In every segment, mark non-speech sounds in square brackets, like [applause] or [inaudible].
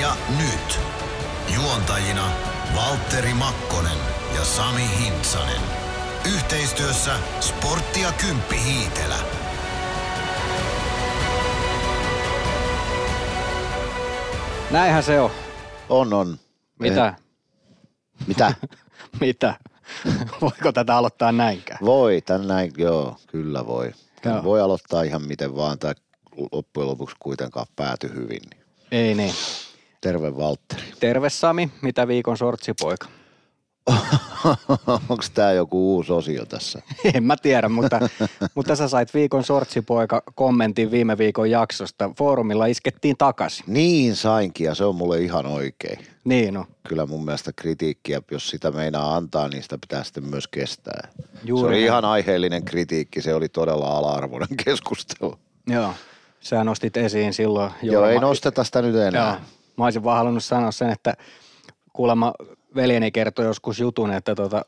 Sporttia nyt. Juontajina Valtteri Makkonen ja Sami Hintsanen. Yhteistyössä Sporttia Kymppi Hiitelä. Näinhän se on. On, on. Mitä? Eh, Mitä? [laughs] Mitä? Voiko tätä aloittaa näinkään? Voi, tän näin, joo, kyllä voi. Joo. Voi aloittaa ihan miten vaan, tai loppujen lopuksi kuitenkaan pääty hyvin. Ei niin. Terve Valtteri. Terve Sami, mitä viikon sortsipoika? [laughs] Onko tämä joku uusi osio tässä? [laughs] En mä tiedä, mutta, [laughs] mutta sä sait viikon sortsipoika kommentin viime viikon jaksosta. Foorumilla iskettiin takaisin. Niin sainkin, ja se on mulle ihan oikein. Niin no. Kyllä mun mielestä kritiikkiä, jos sitä meinaa antaa, niin sitä pitää sitten myös kestää. Juuri se oli ihan aiheellinen kritiikki, se oli todella ala-arvoinen keskustelu. Joo. Sä nostit esiin silloin. Joo, ei nosteta sitä nyt enää. Joo. Mä olisin vaan halunnut sanoa sen, että kuulemma veljeni kertoi joskus jutun, että tota,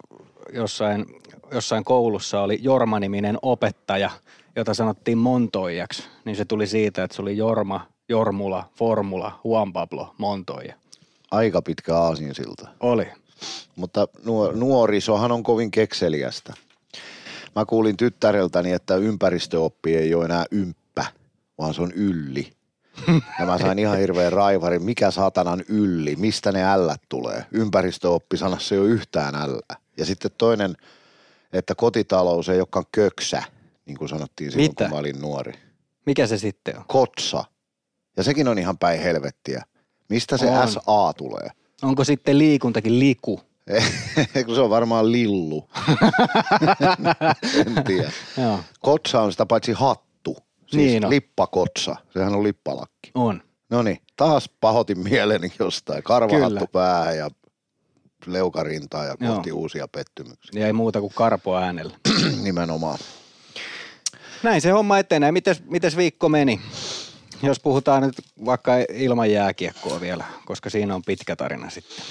jossain, jossain koulussa oli Jorma-niminen opettaja, jota sanottiin Montoijaksi. Niin se tuli siitä, että se oli Jorma, Jormula, Formula, Juan Pablo, Montoija. Aika pitkä aasinsilta. Oli. Mutta nuo- nuorisohan on kovin kekseliästä. Mä kuulin tyttäreltäni, että ympäristöoppi ei ole enää ymppä, vaan se on ylli. Ja mä sain ihan hirveän raivarin, mikä saatanan ylli, mistä ne ällät tulee. Ympäristöoppi sanassa ei ole yhtään ällä. Ja sitten toinen, että kotitalous ei olekaan köksä, niin kuin sanottiin silloin, Mitä? kun mä olin nuori. Mikä se sitten on? Kotsa. Ja sekin on ihan päin helvettiä. Mistä se On. SA tulee? Onko sitten liikuntakin liku? [laughs] kun se on varmaan lillu. [laughs] en tiedä. Joo, Kotsa on sitä paitsi hattu. Siis Niin on. lippakotsa. Sehän on lippalakki. on. No niin, taas pahoitin mieleni jostain. Karvahattu päähän ja leukarintaa ja Joo. kohti uusia pettymyksiä. Ja ei muuta kuin karpo äänellä. [clears throat] Nimenomaan. Näin se homma etenee. Mites, mites viikko meni? Jos puhutaan nyt vaikka ilman jääkiekkoa vielä, koska siinä on pitkä tarina sitten.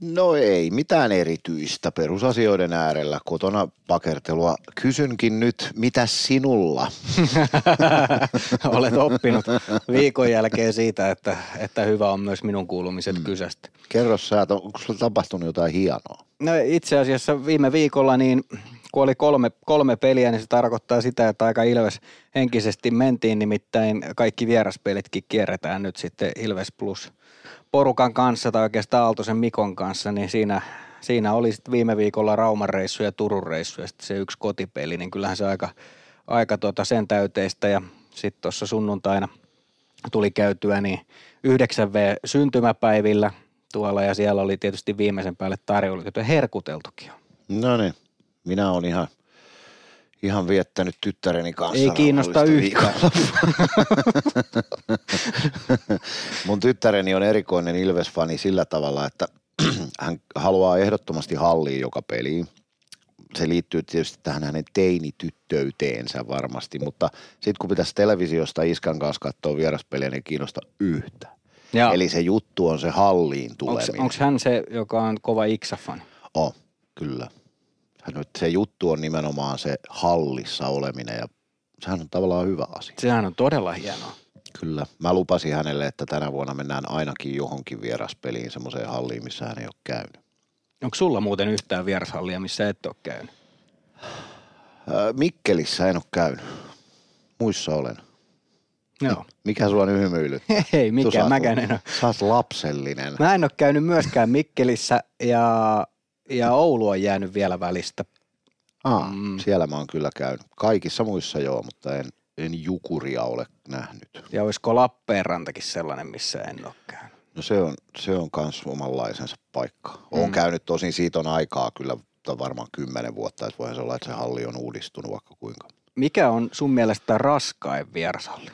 No ei mitään erityistä perusasioiden äärellä. Kotona pakertelua. Kysynkin nyt, mitä sinulla? [laughs] Olet oppinut viikon jälkeen siitä, että, että hyvä on myös minun kuulumiset mm. kysästä. Kerro sä, onko sulla tapahtunut jotain hienoa? No itse asiassa viime viikolla niin kun oli kolme, kolme peliä, niin se tarkoittaa sitä, että aika Ilves henkisesti mentiin, nimittäin kaikki vieraspelitkin kierretään nyt sitten Ilves Plus porukan kanssa tai oikeastaan Aaltosen Mikon kanssa, niin siinä, siinä oli sitten viime viikolla Rauman reissu ja Turun reissu ja sitten se yksi kotipeli, niin kyllähän se aika, aika tota sen täyteistä ja sitten tuossa sunnuntaina tuli käytyä niin 9V syntymäpäivillä tuolla ja siellä oli tietysti viimeisen päälle tarjolla, että herkuteltukin. No niin, minä olen ihan, ihan viettänyt tyttäreni kanssa. Ei kiinnosta yhtään. [laughs] Mun tyttäreni on erikoinen Ilves-fani sillä tavalla, että [clears throat] hän haluaa ehdottomasti halliin joka peliin. Se liittyy tietysti tähän hänen teinityttöyteensä varmasti, mutta sitten kun pitäisi televisiosta Iskan kanssa katsoa vieraspeliä, niin ei kiinnosta yhtä. Ja Eli se juttu on se halliin tuleminen. onks hän se, joka on kova Iksa-fani? On, kyllä. Hän- Se juttu on nimenomaan se hallissa oleminen ja sehän on tavallaan hyvä asia. Sehän on todella hienoa. Kyllä. Mä lupasin hänelle, että tänä vuonna mennään ainakin johonkin vieraspeliin semmoiseen halliin, missä hän ei ole käynyt. Onko sulla muuten yhtään vierashallia, missä et ole käynyt? Mikkelissä en ole käynyt. Muissa olen. Joo. Mikä sua nyt hymyilyt? [laughs] Ei saat- mäkään en ole. Sä oot lapsellinen. Mä en ole käynyt myöskään Mikkelissä ja, ja Oulu on jäänyt vielä välistä. Aa, Mm. Siellä mä oon kyllä käynyt. Kaikissa muissa joo, mutta en, en jukuria ole nähnyt. Ja olisiko Lappeenrantakin sellainen, missä en ole käynyt? No se on, se on kans omanlaisensa paikka. Oon Mm. käynyt tosin siitä on aikaa kyllä varmaan kymmenen vuotta, että voihan se olla, että se halli on uudistunut vaikka kuinka. Mikä on sun mielestä raskain vierashalli?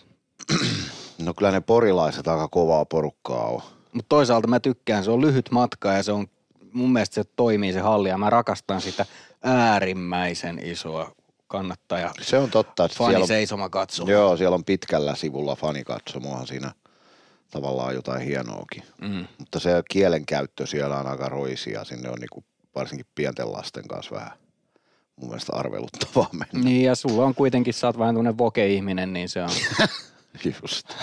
No kyllä ne porilaiset aika kovaa porukkaa on. Mutta toisaalta mä tykkään, se on lyhyt matka ja se on, mun mielestä se toimii se halli ja mä rakastan sitä äärimmäisen isoa kannattaja. Se on totta, että Fani siellä on, seisoma katso. joo, siellä on pitkällä sivulla fanikatsomohan siinä tavallaan jotain hienoakin. Mm. Mutta se kielenkäyttö siellä on aika roisia, sinne on niinku varsinkin pienten lasten kanssa vähän mun mielestä arveluttavaa mennä. Niin ja sulla on kuitenkin, sä oot vähän tuonne voke-ihminen, niin se on. [laughs] Just.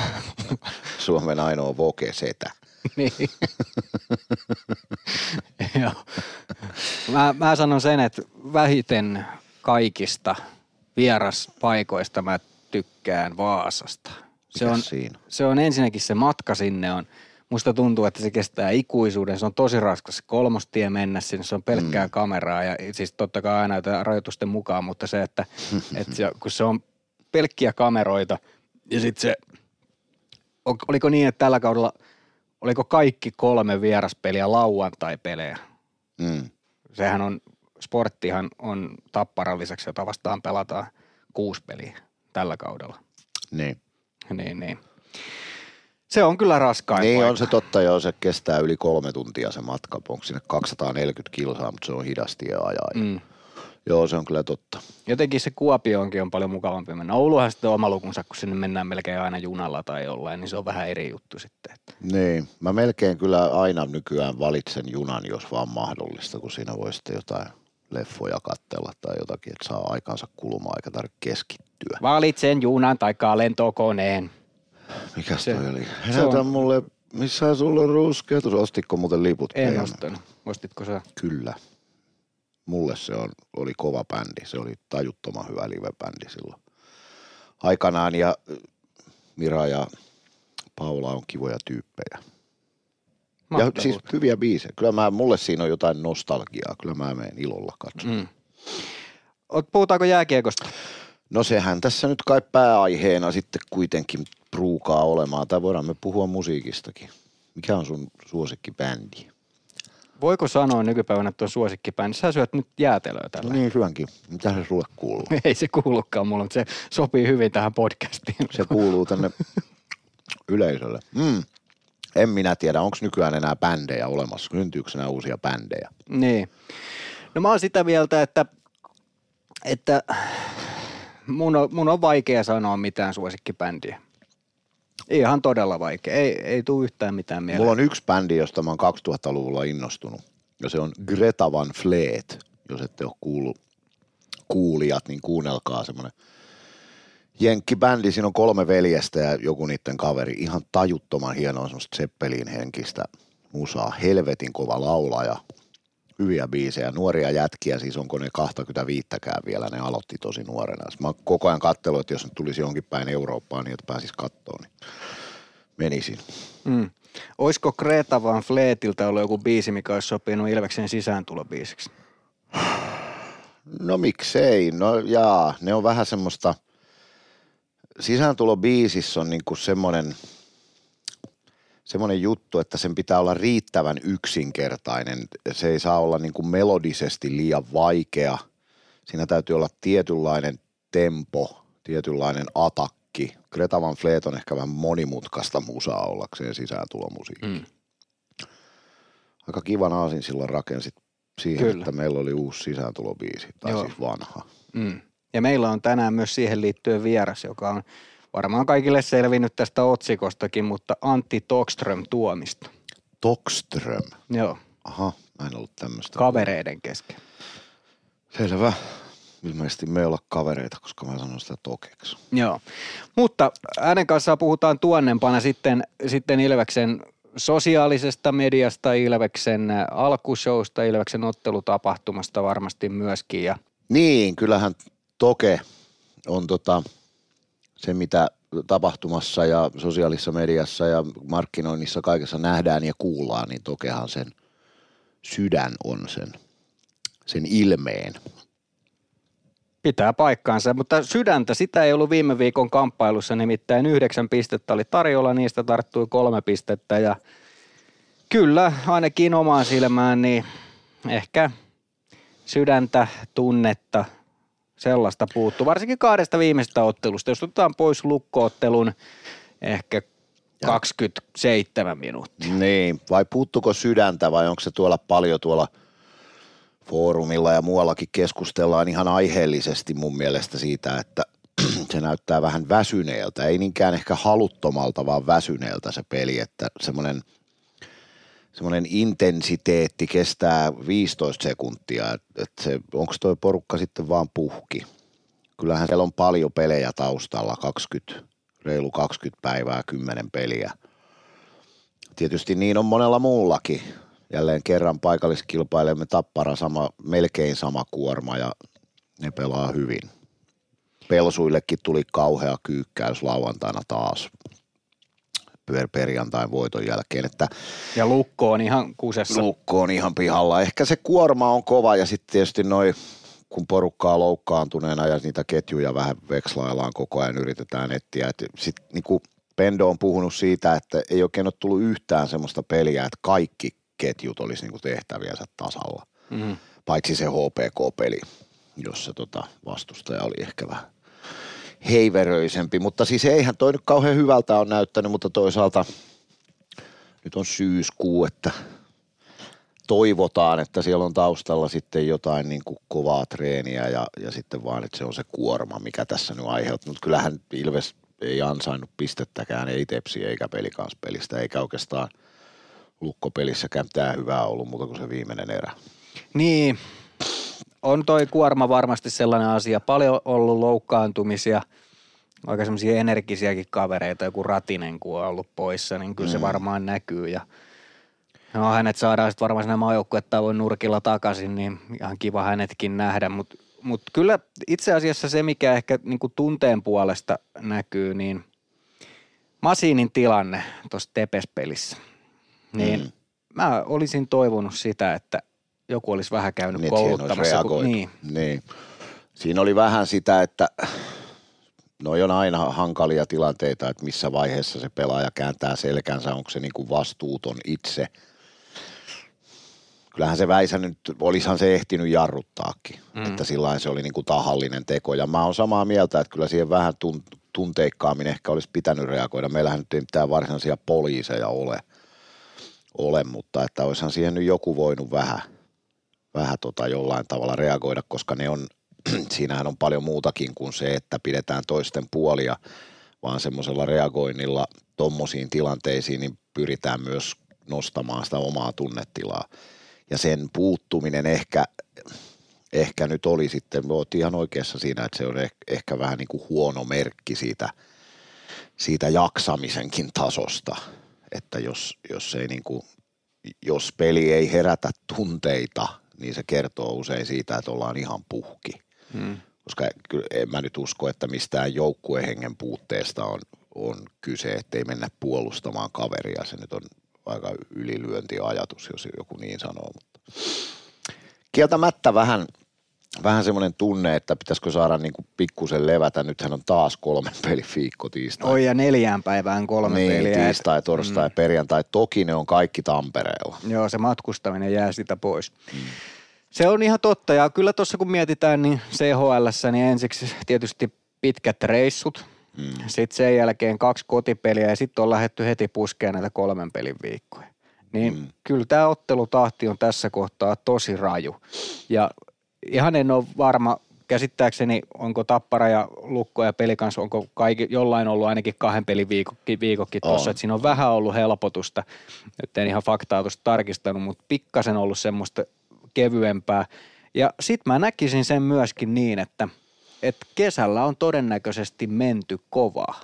Suomen ainoa voke-setä. [laughs] niin. [laughs] Joo. Mä, mä sanon sen, että vähiten kaikista vieraspaikoista mä tykkään Vaasasta. Se on, siinä? se on ensinnäkin se matka sinne on, musta tuntuu, että se kestää ikuisuuden. Se on tosi raskas se kolmostie mennä sinne, se on pelkkää mm. kameraa ja siis totta kai aina rajoitusten mukaan, mutta se, että, [laughs] että se, kun se on pelkkiä kameroita ja sitten se, ol- oliko niin, että tällä kaudella, oliko kaikki kolme vieraspeliä lauantai-pelejä? Mm. Sehän on, sporttihan on tapparan lisäksi, jota vastaan pelataan kuusi peliä tällä kaudella. Niin. Niin, niin. Se on kyllä raskain Niin paikka. on se totta, joo, se kestää yli kolme tuntia se matka. Onko sinne 240 kilsaa, mutta se on hidasti ja ajaa. Mm. Joo, se on kyllä totta. Jotenkin se Kuopioonkin on paljon mukavampi mennä. Ouluhan sitten on oma lukunsa, kun sinne mennään melkein aina junalla tai jollain, niin se on vähän eri juttu sitten. Että. Niin, mä melkein kyllä aina nykyään valitsen junan, jos vaan mahdollista, kun siinä voi sitten jotain leffoja katsella tai jotakin, että saa aikansa kulumaan eikä tarvitse keskittyä. Valitsen junan tai lentokoneen. Mikä Se- toi oli? on- mulle, missä sulla on ruskeutus? Ostitko muuten liput? En ostanut. Ostitko sä? Kyllä. Mulle se on, oli kova bändi. Se oli tajuttoman hyvä live-bändi silloin aikanaan. Ja Mira ja Paula on kivoja tyyppejä. Ja siis hyviä biisejä. Kyllä mä, mulle siinä on jotain nostalgiaa. Kyllä mä menen ilolla katsomaan. Mm. Ot- Puhutaanko jääkiekosta? No sehän tässä nyt kai pääaiheena sitten kuitenkin pruukaa olemaan. Tai voidaan me puhua musiikistakin. Mikä on sun suosikkibändi? Voiko sanoa nykypäivänä, että on suosikkibändi? Sä syöt nyt jäätelöä tällä. Niin, syönkin. Mitä se sulle kuuluu? [laughs] Ei se kuulukaan mulle, mutta se sopii hyvin tähän podcastiin. Se kuuluu tänne yleisölle. Mm. En minä tiedä, onko nykyään enää bändejä olemassa. Syntyykö enää uusia bändejä? Niin. No mä oon sitä mieltä, että, että mun, on, mun on vaikea sanoa mitään suosikkibändiä. Ihan todella vaikea. Ei, ei tule yhtään mitään mieleen. Mulla on yksi bändi, josta mä oon 2000-luvulla innostunut. Ja se on Greta Van Fleet. Jos ette ole kuullut kuulijat, niin kuunnelkaa semmoinen jenkkibändi. Siinä on kolme veljestä ja joku niiden kaveri. Ihan tajuttoman hienoa semmoista Zeppelin henkistä musaa. Helvetin kova laulaja. Hyviä biisejä. Nuoria jätkiä, siis onko ne 25 vielä. Ne aloitti tosi nuorena. Sitten Mä oon koko ajan katsellut, että jos nyt tulisi jonkin päin Eurooppaan, niin että pääsis kattoon, niin menisin. Mm. Olisiko Greta Van Fleetiltä ollut joku biisi, mikä olisi sopinut Ilveksen sisääntulobiisiksi? No miksei, no jaa, ne on vähän semmoista, sisääntulo biisissä on niinku semmoinen, semmoinen juttu, että sen pitää olla riittävän yksinkertainen. Se ei saa olla niinku melodisesti liian vaikea. Siinä täytyy olla tietynlainen tempo, tietynlainen atakki. Greta Van Fleet on ehkä vähän monimutkaista musaa ollakseen sisääntulomusiikki. Mm. Aika kivan aasin silloin rakensit siihen. Kyllä. että meillä oli uusi sisääntulobiisi, tai Joo. siis vanha. Mm. Ja meillä on tänään myös siihen liittyen vieras, joka on varmaan kaikille selvinnyt tästä otsikostakin, mutta Antti Tokström Tuomista. Tokström. Joo, Aha, mä en ollut tämmöistä. kavereiden kesken. Selvä. Ilmeisesti me ei olla kavereita, koska mä sanon sitä tokeksi. Joo, mutta hänen kanssaan puhutaan tuonnempana sitten, sitten Ilveksen sosiaalisesta mediasta, Ilveksen alkushowsta, Ilveksen ottelutapahtumasta varmasti myöskin. Ja Niin, kyllähän toke on tota, se, mitä tapahtumassa ja sosiaalisessa mediassa ja markkinoinnissa kaikessa nähdään ja kuullaan, niin tokehan sen sydän on sen, sen ilmeen. pitää paikkaansa, mutta sydäntä sitä ei ollut viime viikon kamppailussa, nimittäin yhdeksän pistettä oli tarjolla, niistä tarttui kolme pistettä ja kyllä ainakin omaan silmään niin ehkä sydäntä, tunnetta, sellaista puuttuu, varsinkin kahdesta viimeisestä ottelusta. Jos otetaan pois lukkoottelun ehkä 27 minuuttia. Niin, vai puuttuko sydäntä vai onko se tuolla paljon tuolla foorumilla ja muuallakin keskustellaan ihan aiheellisesti mun mielestä siitä, että [clears throat] se näyttää vähän väsyneeltä, ei niinkään ehkä haluttomalta, vaan väsyneeltä se peli, että semmoinen semmoinen intensiteetti kestää 15 sekuntia, että et se, onko toi porukka sitten vaan puhki. Kyllähän siellä on paljon pelejä taustalla, 20, reilu 20 päivää, 10 peliä tietysti niin on monella muullakin. Jälleen kerran paikalliskilpailemme Tappara sama, melkein sama kuorma ja ne pelaa hyvin. Pelsuillekin tuli kauhea kyykkäys lauantaina taas perjantain voiton jälkeen. Että ja Lukko on ihan kusessa. Lukko on ihan pihalla. Ehkä se kuorma on kova ja sitten tietysti noin kun porukkaa loukkaantuneena ja niitä ketjuja vähän vekslaillaan koko ajan, yritetään etsiä. Sitten niin Pendo on puhunut siitä, että ei oikein ole tullut yhtään semmoista peliä, että kaikki ketjut olisi niin tehtäviänsä tasalla. Mm-hmm. Paitsi se HPK-peli, jossa tota vastustaja oli ehkä vähän heiveröisempi. Mutta siis eihän toi nyt kauhean hyvältä on näyttänyt, mutta toisaalta nyt on syyskuu, että toivotaan, että siellä on taustalla sitten jotain niin kuin kovaa treeniä ja, ja sitten vaan, että se on se kuorma, mikä tässä nyt aiheuttaa. Mutta kyllähän Ilves ei ansainnut pistettäkään, ei Tepsi eikä pelikanspelistä, eikä oikeastaan lukkopelissäkään tämä hyvää ollut muuta kuin se viimeinen erä. Niin, on toi kuorma varmasti sellainen asia. Paljon ollut loukkaantumisia, aika semmoisia energisiäkin kavereita, joku Ratinen kun on ollut poissa, niin kyllä mm. se varmaan näkyy ja No hänet saadaan sitten varmaan sinne voi nurkilla takaisin, niin ihan kiva hänetkin nähdä, mutta mut kyllä itse asiassa se, mikä ehkä niinku tunteen puolesta näkyy, niin Masiinin tilanne tuossa Tepes-pelissä, niin mm. mä olisin toivonut sitä, että joku olisi vähän käynyt niin, kouluttamassa. Kun, niin. niin. Siinä oli vähän sitä, että no on aina hankalia tilanteita, että missä vaiheessa se pelaaja kääntää selkänsä, onko se niin kuin vastuuton itse. Kyllähän se Väisä nyt, olisihan se ehtinyt jarruttaakin, mm. että sillä se oli niin kuin tahallinen teko. Ja mä oon samaa mieltä, että kyllä siihen vähän tunteikkaammin ehkä olisi pitänyt reagoida. Meillähän nyt ei mitään varsinaisia poliiseja ole, ole mutta että olisihan siihen nyt joku voinut vähän – vähän tota jollain tavalla reagoida, koska ne on, [clears throat] siinähän on paljon muutakin kuin se, että pidetään toisten puolia, vaan semmoisella reagoinnilla tommosiin tilanteisiin niin pyritään myös nostamaan sitä omaa tunnetilaa. Ja sen puuttuminen ehkä, ehkä nyt oli sitten, olet ihan oikeassa siinä, että se on ehkä vähän niin kuin huono merkki siitä, siitä jaksamisenkin tasosta, että jos, jos, ei niin kuin, jos peli ei herätä tunteita, niin se kertoo usein siitä, että ollaan ihan puhki. Hmm. Koska kyllä en mä nyt usko, että mistään joukkuehengen puutteesta on, on kyse, ettei mennä puolustamaan kaveria. Se nyt on aika ylilyöntiajatus, jos joku niin sanoo. Mutta kieltämättä vähän, vähän semmoinen tunne, että pitäisikö saada niin kuin pikkusen levätä. Nythän on taas kolme [laughs] peli viikko tiistai. Oi ja neljään päivään kolme niin, peliä. tiistai, torstai, mm. perjantai. Toki ne on kaikki Tampereella. Joo, se matkustaminen jää sitä pois. Mm. Se on ihan totta ja kyllä tuossa kun mietitään niin CHL, niin ensiksi tietysti pitkät reissut, mm. sitten sen jälkeen kaksi kotipeliä ja sitten on lähetty heti puskeen näitä kolmen pelin viikkoja. Niin mm. kyllä tämä ottelutahti on tässä kohtaa tosi raju ja ihan en ole varma, käsittääkseni onko Tappara ja Lukko ja Pelikans, onko kaikki, jollain ollut ainakin kahden pelin viikokki, viikokki tuossa, että siinä on vähän ollut helpotusta, nyt en ihan faktaa tuosta tarkistanut, mutta pikkasen ollut semmoista kevyempää. Ja sit mä näkisin sen myöskin niin, että, että kesällä on todennäköisesti menty kovaa.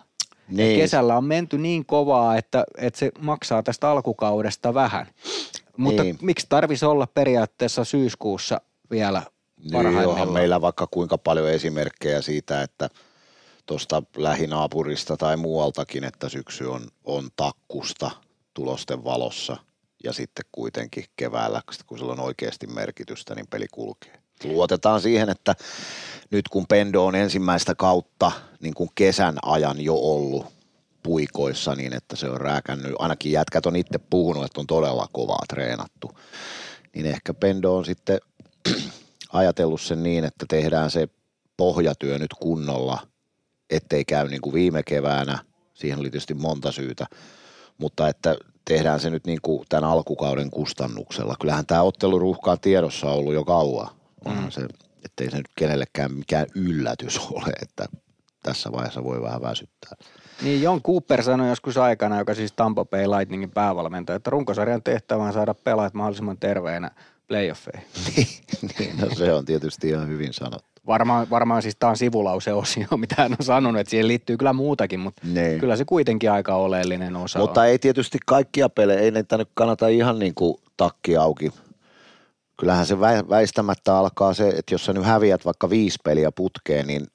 Niin. kesällä on menty niin kovaa, että, että se maksaa tästä alkukaudesta vähän. Mutta niin. miksi tarvisi olla periaatteessa syyskuussa vielä Niin, meillä vaikka kuinka paljon esimerkkejä siitä, että tuosta lähinaapurista tai muualtakin, että syksy on, on takkusta tulosten valossa – ja sitten kuitenkin keväällä, kun sillä on oikeasti merkitystä, niin peli kulkee. Luotetaan siihen, että nyt kun Pendo on ensimmäistä kautta niin kuin kesän ajan jo ollut puikoissa, niin että se on rääkännyt, ainakin jätkät on itse puhunut, että on todella kovaa treenattu, niin ehkä Pendo on sitten ajatellut sen niin, että tehdään se pohjatyö nyt kunnolla, ettei käy niin kuin viime keväänä, siihen oli tietysti monta syytä, mutta että tehdään se nyt niin kuin tämän alkukauden kustannuksella. Kyllähän tämä otteluruuhka tiedossa ollut jo kauan. Onhan mm. se, ettei se nyt kenellekään mikään yllätys ole, että tässä vaiheessa voi vähän väsyttää. Niin Jon Cooper sanoi joskus aikana, joka siis Tampa Bay Lightningin päävalmentaja, että runkosarjan tehtävä on saada pelaajat mahdollisimman terveenä playoffeihin. [laughs] niin, no se on tietysti ihan hyvin sanottu. Varmaan, varmaan siis tämä on sivulauseosio, [laughs] mitä hän on sanonut, että siihen liittyy kyllä muutakin, mutta Niin. kyllä se kuitenkin aika oleellinen osa Mutta on. ei tietysti kaikkia pelejä, ei näitä nyt kannata ihan niin kuin takki auki. Kyllähän se vä- väistämättä alkaa se, että jos sä nyt häviät vaikka viisi peliä putkeen, niin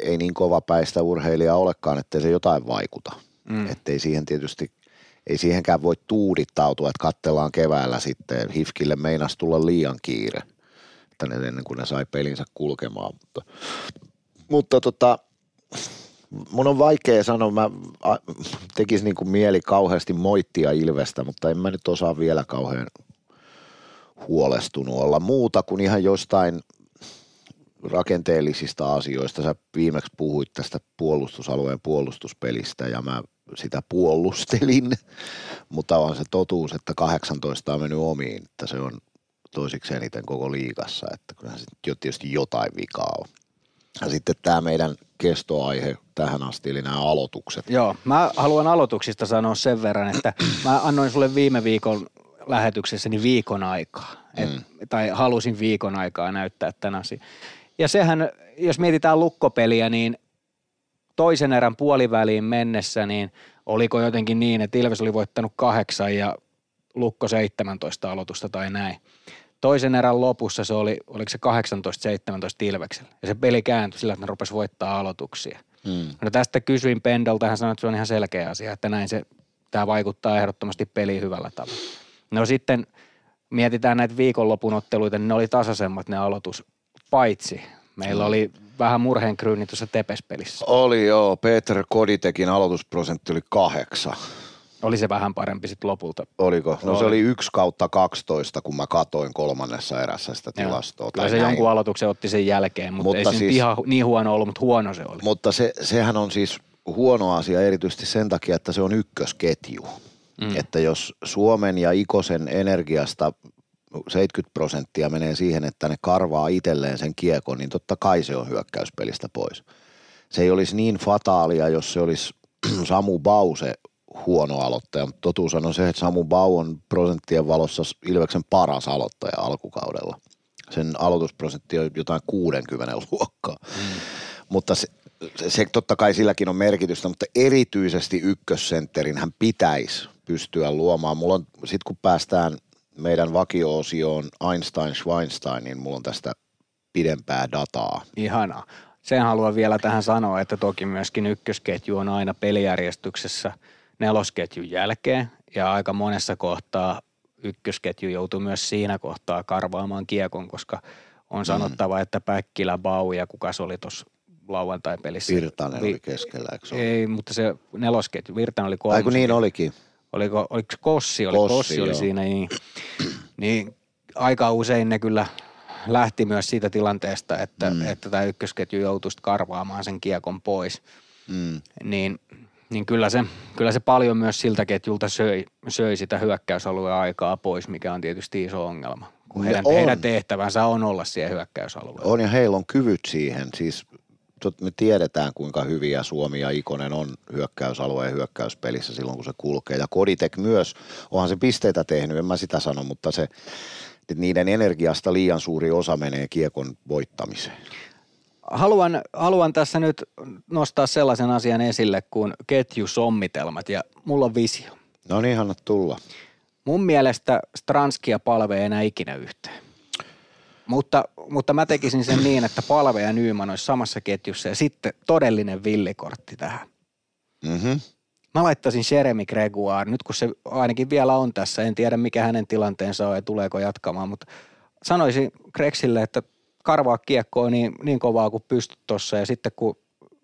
ei niin kova päistä urheilija olekaan, ettei se jotain vaikuta. Mm. Ettei siihen tietysti, ei siihenkään voi tuudittautua, että katsellaan keväällä sitten. Hifkille meinas tulla liian kiire, että ne ennen kuin ne sai pelinsä kulkemaan. Mutta, mutta tota, mun on vaikea sanoa, mä a, tekis niin kuin mieli kauheasti moittia Ilvestä, mutta en mä nyt osaa vielä kauhean huolestunut olla muuta kuin ihan jostain rakenteellisista asioista. Sä viimeksi puhuit tästä puolustusalueen puolustuspelistä ja mä sitä puolustelin, mutta on se totuus, että 18 on mennyt omiin, että se on toisiksi eniten koko liigassa, että kyllähän se jo tietysti jotain vikaa on. Ja sitten tämä meidän kestoaihe tähän asti, eli nämä aloitukset. Joo, mä haluan aloituksista sanoa sen verran, että mä annoin sulle viime viikon lähetyksessäni viikon aikaa. Et, Tai halusin viikon aikaa näyttää tämän asian. Ja sehän, jos mietitään lukkopeliä, niin toisen erän puoliväliin mennessä, niin oliko jotenkin niin, että Ilves oli voittanut kahdeksan ja Lukko 17 aloitusta tai näin. Toisen erän lopussa se oli, oliko se 18-17 Ilveksellä. Ja se peli kääntyi sillä, että ne rupesi voittaa aloituksia. Mm. No tästä kysyin Pendolta, hän sanoi, että se on ihan selkeä asia, että näin se, tämä vaikuttaa ehdottomasti peliin hyvällä tavalla. No sitten mietitään näitä viikonlopun otteluita, niin ne oli tasaisemmat ne aloitus, paitsi meillä oli vähän murheenkryyni tuossa Tepes-pelissä. Oli joo, Peter Koditekin aloitusprosentti oli kahdeksan. Oli se vähän parempi sitten lopulta. Oliko? No se Oli. oli 1 kautta 12, kun mä katoin kolmannessa erässä sitä Joo. tilastoa. Kyllä tai se näin. jonkun aloituksen otti sen jälkeen, mutta, Mutta ei se siis- nyt ihan niin huono ollut, mutta huono se oli. Mutta se, sehän on siis huono asia erityisesti sen takia, että se on ykkösketju. Mm. Että jos Suomen ja Ikosen energiasta 70 prosenttia menee siihen, että ne karvaa itselleen sen kiekon, niin totta kai se on hyökkäyspelistä pois. Se ei olisi niin fataalia, jos se olisi [clears throat] Samu Bause huono aloittaja, mutta totuus on se, että Samu Bau on prosenttien valossa Ilveksen paras aloittaja alkukaudella. Sen aloitusprosentti on jotain 60 luokkaa. Mm. Mutta se, se, se, totta kai silläkin on merkitystä, mutta erityisesti ykkössentterin hän pitäisi pystyä luomaan. Mulla on, sit kun päästään meidän vakio-osioon Einstein Schweinstein, niin mulla on tästä pidempää dataa. Ihanaa. Sen haluan vielä tähän sanoa, että toki myöskin ykkösketju on aina pelijärjestyksessä nelosketjun jälkeen ja aika monessa kohtaa ykkösketju joutuu myös siinä kohtaa karvaamaan kiekon, koska on sanottava, että Päkkilä, Bau ja kuka se oli tuossa lauantai-pelissä. Virtanen Vi- oli keskellä, eikö se? Ei, mutta se nelosketju, Virtanen oli kolmas. Ai kun niin olikin. Oliko, oliko Kossi? Oli, Kossi, Kossi, oli siinä, niin, niin aika usein ne kyllä lähti myös siitä tilanteesta, että, mm. että tämä ykkösketju joutui sit karvaamaan sen kiekon pois. Mm. Niin, niin kyllä, se, kyllä se paljon myös siltä ketjulta söi, söi sitä hyökkäysalueen aikaa pois, mikä on tietysti iso ongelma. Kun heidän, on. heidän tehtävänsä on olla siellä hyökkäysalueella. On ja heillä on kyvyt siihen. Siis me tiedetään, kuinka hyviä Suomi ja Ikonen on hyökkäysalueen hyökkäyspelissä silloin, kun se kulkee. Ja Koditek myös, onhan se pisteitä tehnyt, en mä sitä sano, mutta se, niiden energiasta liian suuri osa menee kiekon voittamiseen. Haluan, haluan tässä nyt nostaa sellaisen asian esille kuin ketjusommitelmat ja mulla on visio. No niin, anna tulla. Mun mielestä Stranskia palvee enää ikinä yhteen. Mutta, mutta mä tekisin sen niin, että palve ja Nyman olisi samassa ketjussa ja sitten todellinen villikortti tähän. Mm-hmm. Mä laittaisin Jeremy Gregoire, nyt kun se ainakin vielä on tässä, en tiedä mikä hänen tilanteensa on ja tuleeko jatkamaan, mutta sanoisin Gregsille, että karvaa kiekkoa niin, niin kovaa kuin pystyt tuossa ja sitten kun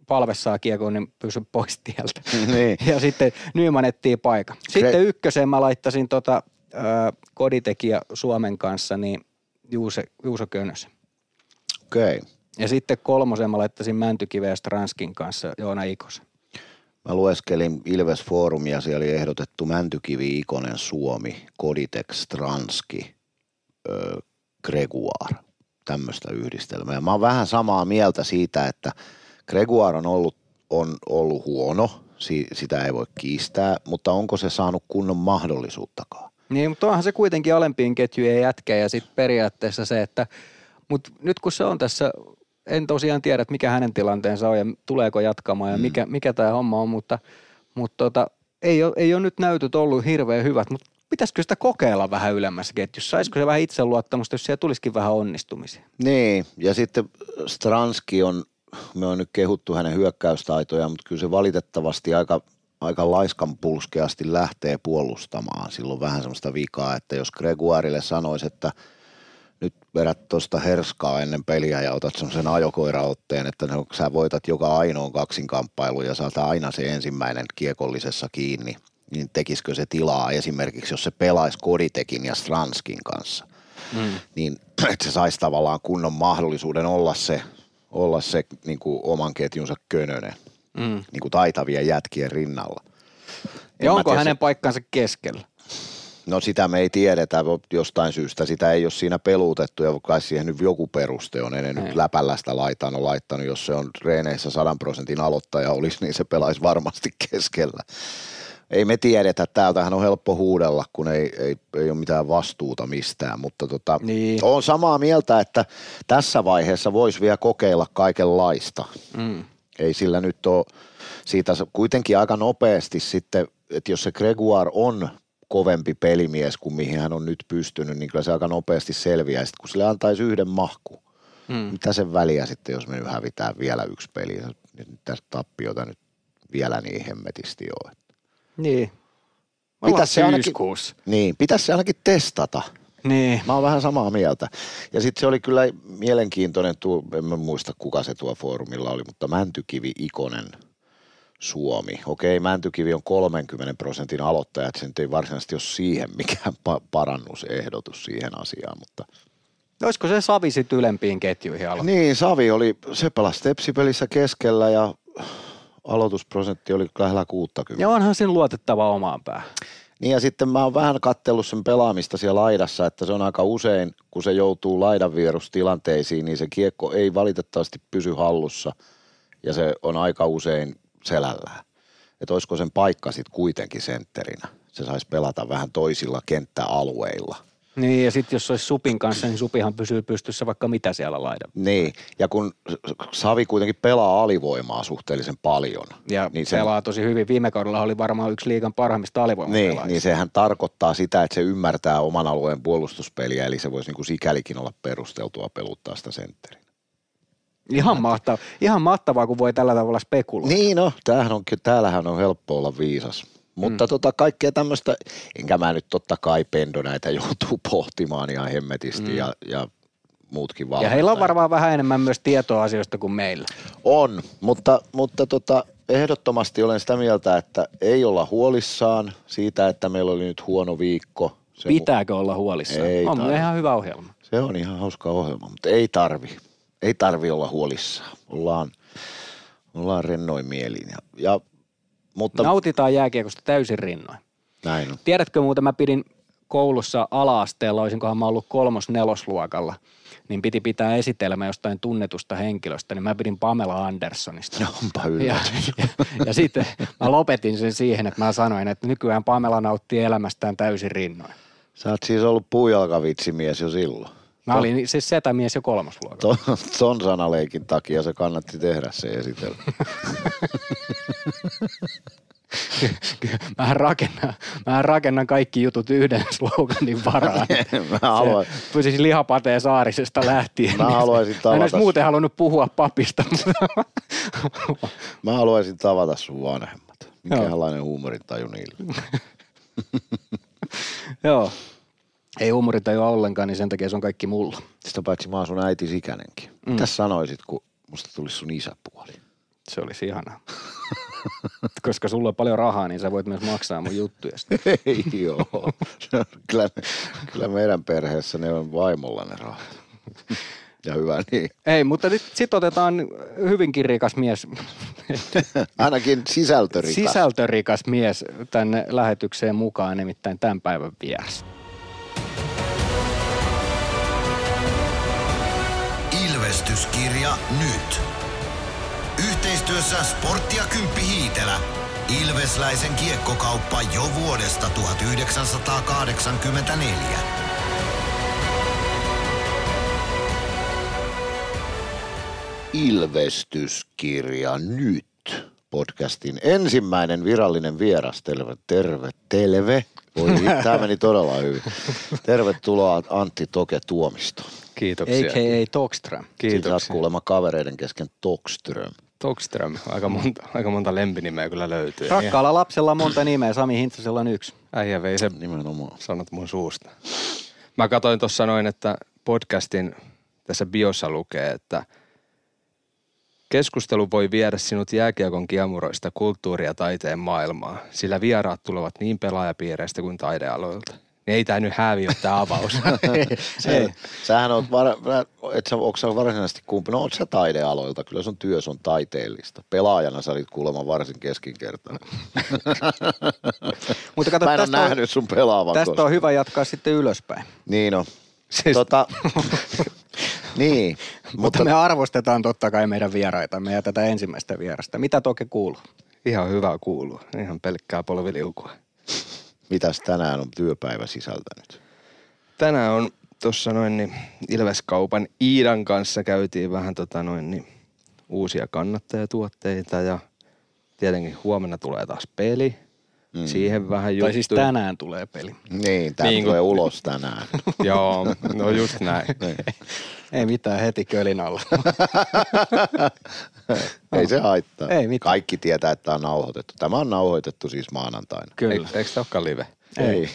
palve saa kiekkoon, niin pysy pois tieltä. [laughs] niin. Ja sitten Nyman etsii paikan. Sitten ykköseen mä laittaisin tota, äh, koditekijä Suomen kanssa, niin Juuse, Juuso Könösen. Okei. Okay. Ja sitten kolmosen mä laittaisin Mäntykiveä Stranskin kanssa Joona Ikosen. Mä lueskelin Ilves Forumia, siellä oli ehdotettu Mäntykivi, Ikonen, Suomi, Koditek, Stranski, ö, Gregoire, tämmöistä yhdistelmää. Mä oon vähän samaa mieltä siitä, että Gregoire on ollut, on ollut huono, si, sitä ei voi kiistää, mutta onko se saanut kunnon mahdollisuuttakaan? Niin, mutta onhan se kuitenkin alempiin ketjujen jätkä ja sitten periaatteessa se, että mutta nyt kun se on tässä en tosiaan tiedä, että mikä hänen tilanteensa on ja tuleeko jatkamaan ja Mm. mikä, mikä tämä homma on, mutta, mutta tota, ei, ole, ei ole nyt näytöt ollut hirveän hyvät, mutta pitäisikö sitä kokeilla vähän ylemmässä ketjussa? Saisiko se vähän itseluottamusta, jos siellä tulisikin vähän onnistumisia? Niin, ja sitten Stranski on, me on nyt kehuttu hänen hyökkäystaitojaan, mutta kyllä se valitettavasti aika, aika laiskan pulskeasti lähtee puolustamaan. Silloin vähän semmoista vikaa, että jos Gregoirille sanoisi, että nyt vedät tuosta herskaa ennen peliä ja otat semmoisen ajokoiraotteen, että no, sä voitat joka ainoan kaksinkamppailun ja saat aina se ensimmäinen kiekollisessa kiinni, niin tekisikö se tilaa esimerkiksi, jos se pelaisi Koditekin ja Stranskin kanssa Mm. niin [clears throat] että se saisi tavallaan kunnon mahdollisuuden olla se, olla se niin kuin oman ketjunsa könönen Mm. niin kuin taitavien jätkien rinnalla. En Ja onko tiedä, hänen paikkansa keskellä? No sitä me ei tiedetä jostain syystä. Sitä ei ole siinä peluutettu ja kai siihen nyt joku peruste on. En nyt läpällä sitä laitaan on laittanut. Jos se on reeneissä sadan prosentin aloittaja olisi, niin se pelaisi varmasti [laughs] keskellä. Ei me tiedetä. Täältähän on helppo huudella, kun ei, ei, ei ole mitään vastuuta mistään. Mutta tota, Niin. on samaa mieltä, että tässä vaiheessa voisi vielä kokeilla kaikenlaista. Mm. Ei sillä nyt ole siitä kuitenkin aika nopeasti sitten, että jos se Gregoire on kovempi pelimies kuin mihin hän on nyt pystynyt, niin kyllä se aika nopeasti selviää. Sitten kun sille antaisi yhden mahku, Mm. mitä sen väliä sitten, jos me nyt hävitään vielä yksi peli, nyt tässä tappiota nyt vielä niin hemmetisti ole. Niin. Pitäis Ollaan se ainakin-. Niin, pitäisi se ainakin testata. Niin. Mä oon vähän samaa mieltä. Ja sitten se oli kyllä mielenkiintoinen, tuo, en mä muista kuka se tuo foorumilla oli, mutta Mäntykivi Ikonen Suomi. Okei, Mäntykivi on 30 prosentin aloittaja, että se nyt ei varsinaisesti ole siihen mikään pa- parannusehdotus siihen asiaan, mutta Olisiko se Savi sitten ylempiin ketjuihin alo? niin, Savi oli, se pelasi Tepsipelissä keskellä ja aloitusprosentti oli lähellä 60. Ja onhan sen luotettava omaan päähän. Niin ja sitten mä oon vähän kattellut sen pelaamista siellä laidassa, että se on aika usein, kun se joutuu laidanvierustilanteisiin, niin se kiekko ei valitettavasti pysy hallussa ja se on aika usein selällään. Että olisiko sen paikka sitten kuitenkin sentterinä. Se saisi pelata vähän toisilla kenttäalueilla. Niin, ja sitten jos se olisi Supin kanssa, niin Supihan pysyy pystyssä vaikka mitä siellä laidan. Niin, ja kun Savi kuitenkin pelaa alivoimaa suhteellisen paljon. Ja niin niin se- pelaa tosi hyvin. Viime kaudella oli varmaan yksi liigan parhaimmista Niin, alivoimapelaajista. niin sehän tarkoittaa sitä, että se ymmärtää oman alueen puolustuspeliä, eli se voisi niin kuin sikälikin olla perusteltua peluttaa sitä sentteriä. Ihan, mahtavaa, ihan mahtavaa, kun voi tällä tavalla spekuloida. Niin no, tämähän on, täällähän on helppo olla viisas. Mutta mm. tota, kaikkea tämmöistä, enkä mä nyt totta kai Pendo näitä [laughs] joutuu pohtimaan ihan hemmetisti mm. ja, ja muutkin Ja valmentajat. heillä on varmaan vähän enemmän myös tietoa asioista kuin meillä. On, mutta, mutta tota, ehdottomasti olen sitä mieltä, että ei olla huolissaan siitä, että meillä oli nyt huono viikko. Se, Pitääkö olla huolissaan? Ei on tarvi. ihan hyvä ohjelma. se on ihan hauska ohjelma, mutta ei tarvi. Ei tarvi olla huolissaan. Ollaan, ollaan rennoin mielin. Ja, ja, mutta Nautitaan jääkiekosta täysin rinnoin. näin on. Tiedätkö muuten, mä pidin koulussa ala-asteella, olisinkohan mä ollut kolmos-nelosluokalla, niin piti pitää esitelmä jostain tunnetusta henkilöstä, niin mä pidin Pamela Andersonista. No, onpa Ja, yllätys. ja, ja sitten mä lopetin sen siihen, että mä sanoin, että nykyään Pamela nauttii elämästään täysin rinnoin. Sä oot siis ollut puujalkavitsimies jo silloin. Mä olin siis setämies jo kolmosluokalla. Ton, ton sanaleikin takia se kannatti tehdä se esitelmä. [laughs] Mä rakennan, mä rakennan kaikki jutut yhden sloganin varaan. [laughs] Mä haluan, Se Pysyisi lihapateen saarisesta lähtien. Mä haluaisin Mä en olisi tavata- muuten halunnut puhua papista. mutta- [laughs] mä haluaisin tavata sun vanhemmat. Joo. Minkälainen huumorintaju niillä. Joo. Ei huumorintajua ollenkaan, niin sen takia se on kaikki mulla. Sitä paitsi mä oon sun äiti ikäinenkin. Mm. Mitä sanoisit, kun musta tulisi sun isäpuoli? Se olisi ihanaa. [laughs] Koska sulla on paljon rahaa, niin sä voit myös maksaa mun juttuja. Ei joo. [laughs] Kyllä, kyllä meidän perheessä ne on vaimolla ne rahat. Ja hyvä niin. Ei, mutta nyt sit otetaan hyvinkin rikas mies, [laughs] Ainakin sisältörikas. sisältörikas mies tänne lähetykseen mukaan, nimittäin tämän päivän vieras. Ilvestyskirja nyt. Yhteistyössä Sportti ja Kymppi Hiitelä. Ilvesläisen kiekkokauppa jo vuodesta 1984. Ilvestyskirja nyt. Podcastin ensimmäinen virallinen vieras. Terve, terve, telve. Voi, [laughs] tämä meni todella hyvin. Tervetuloa Antti Toke Tuomisto. Kiitoksia. A.k.a. Tokström. Siitä Kiitoksia. kuulemma kavereiden kesken Tokström. Tokström. Aika monta, aika monta lempinimeä kyllä löytyy. Rakkaalla lapsella on monta nimeä, Sami Hintsasella on yksi. Äijä vei se Nimenomaan. sanot mun suusta. Mä katsoin tuossa noin, että podcastin tässä biossa lukee, että keskustelu voi viedä sinut jääkiekon kiemuroista kulttuuri- ja taiteen maailmaa, sillä vieraat tulevat niin pelaajapiireistä kuin taidealoilta. Niin ei tää nyt hävi ole tää avaus. [laughs] Ei. Sähän oot, var, et sä, onko sä varsinaisesti kumpi? No oot sä taidealoilta, kyllä sun työs on taiteellista. Pelaajana sä olit kuulemma varsin keskinkertainen. [laughs] Mutta kato, Mä en tästä, on, nähnyt sun pelaavan tästä koskaan. on hyvä jatkaa sitten ylöspäin. Niin on. siis, Tota, [laughs] niin, Mutta, mutta me arvostetaan totta kai meidän vieraitamme ja tätä ensimmäistä vierasta. Mitä toki kuuluu? ihan hyvä kuuluu. Ihan pelkkää polviliukua. mitäs tänään on työpäivä sisältänyt? Tänään on tuossa noin niin Ilveskaupan Iidan kanssa käytiin vähän tota noin niin uusia kannattajatuotteita ja tietenkin huomenna tulee taas peli. Mm. Siihen vähän juttuja. Tai siis tänään tulee peli. Niin, tämä Niin niin kun- tulee ulos tänään. [laughs] Joo, no just näin. [laughs] Ei mitään heti kölin alla. [laughs] Ei se haittaa. Ei mitään. Kaikki tietää, että tämä on nauhoitettu. Tämä on nauhoitettu siis maanantaina. Kyllä. Eikö, eikö tämä olekaan live? Ei.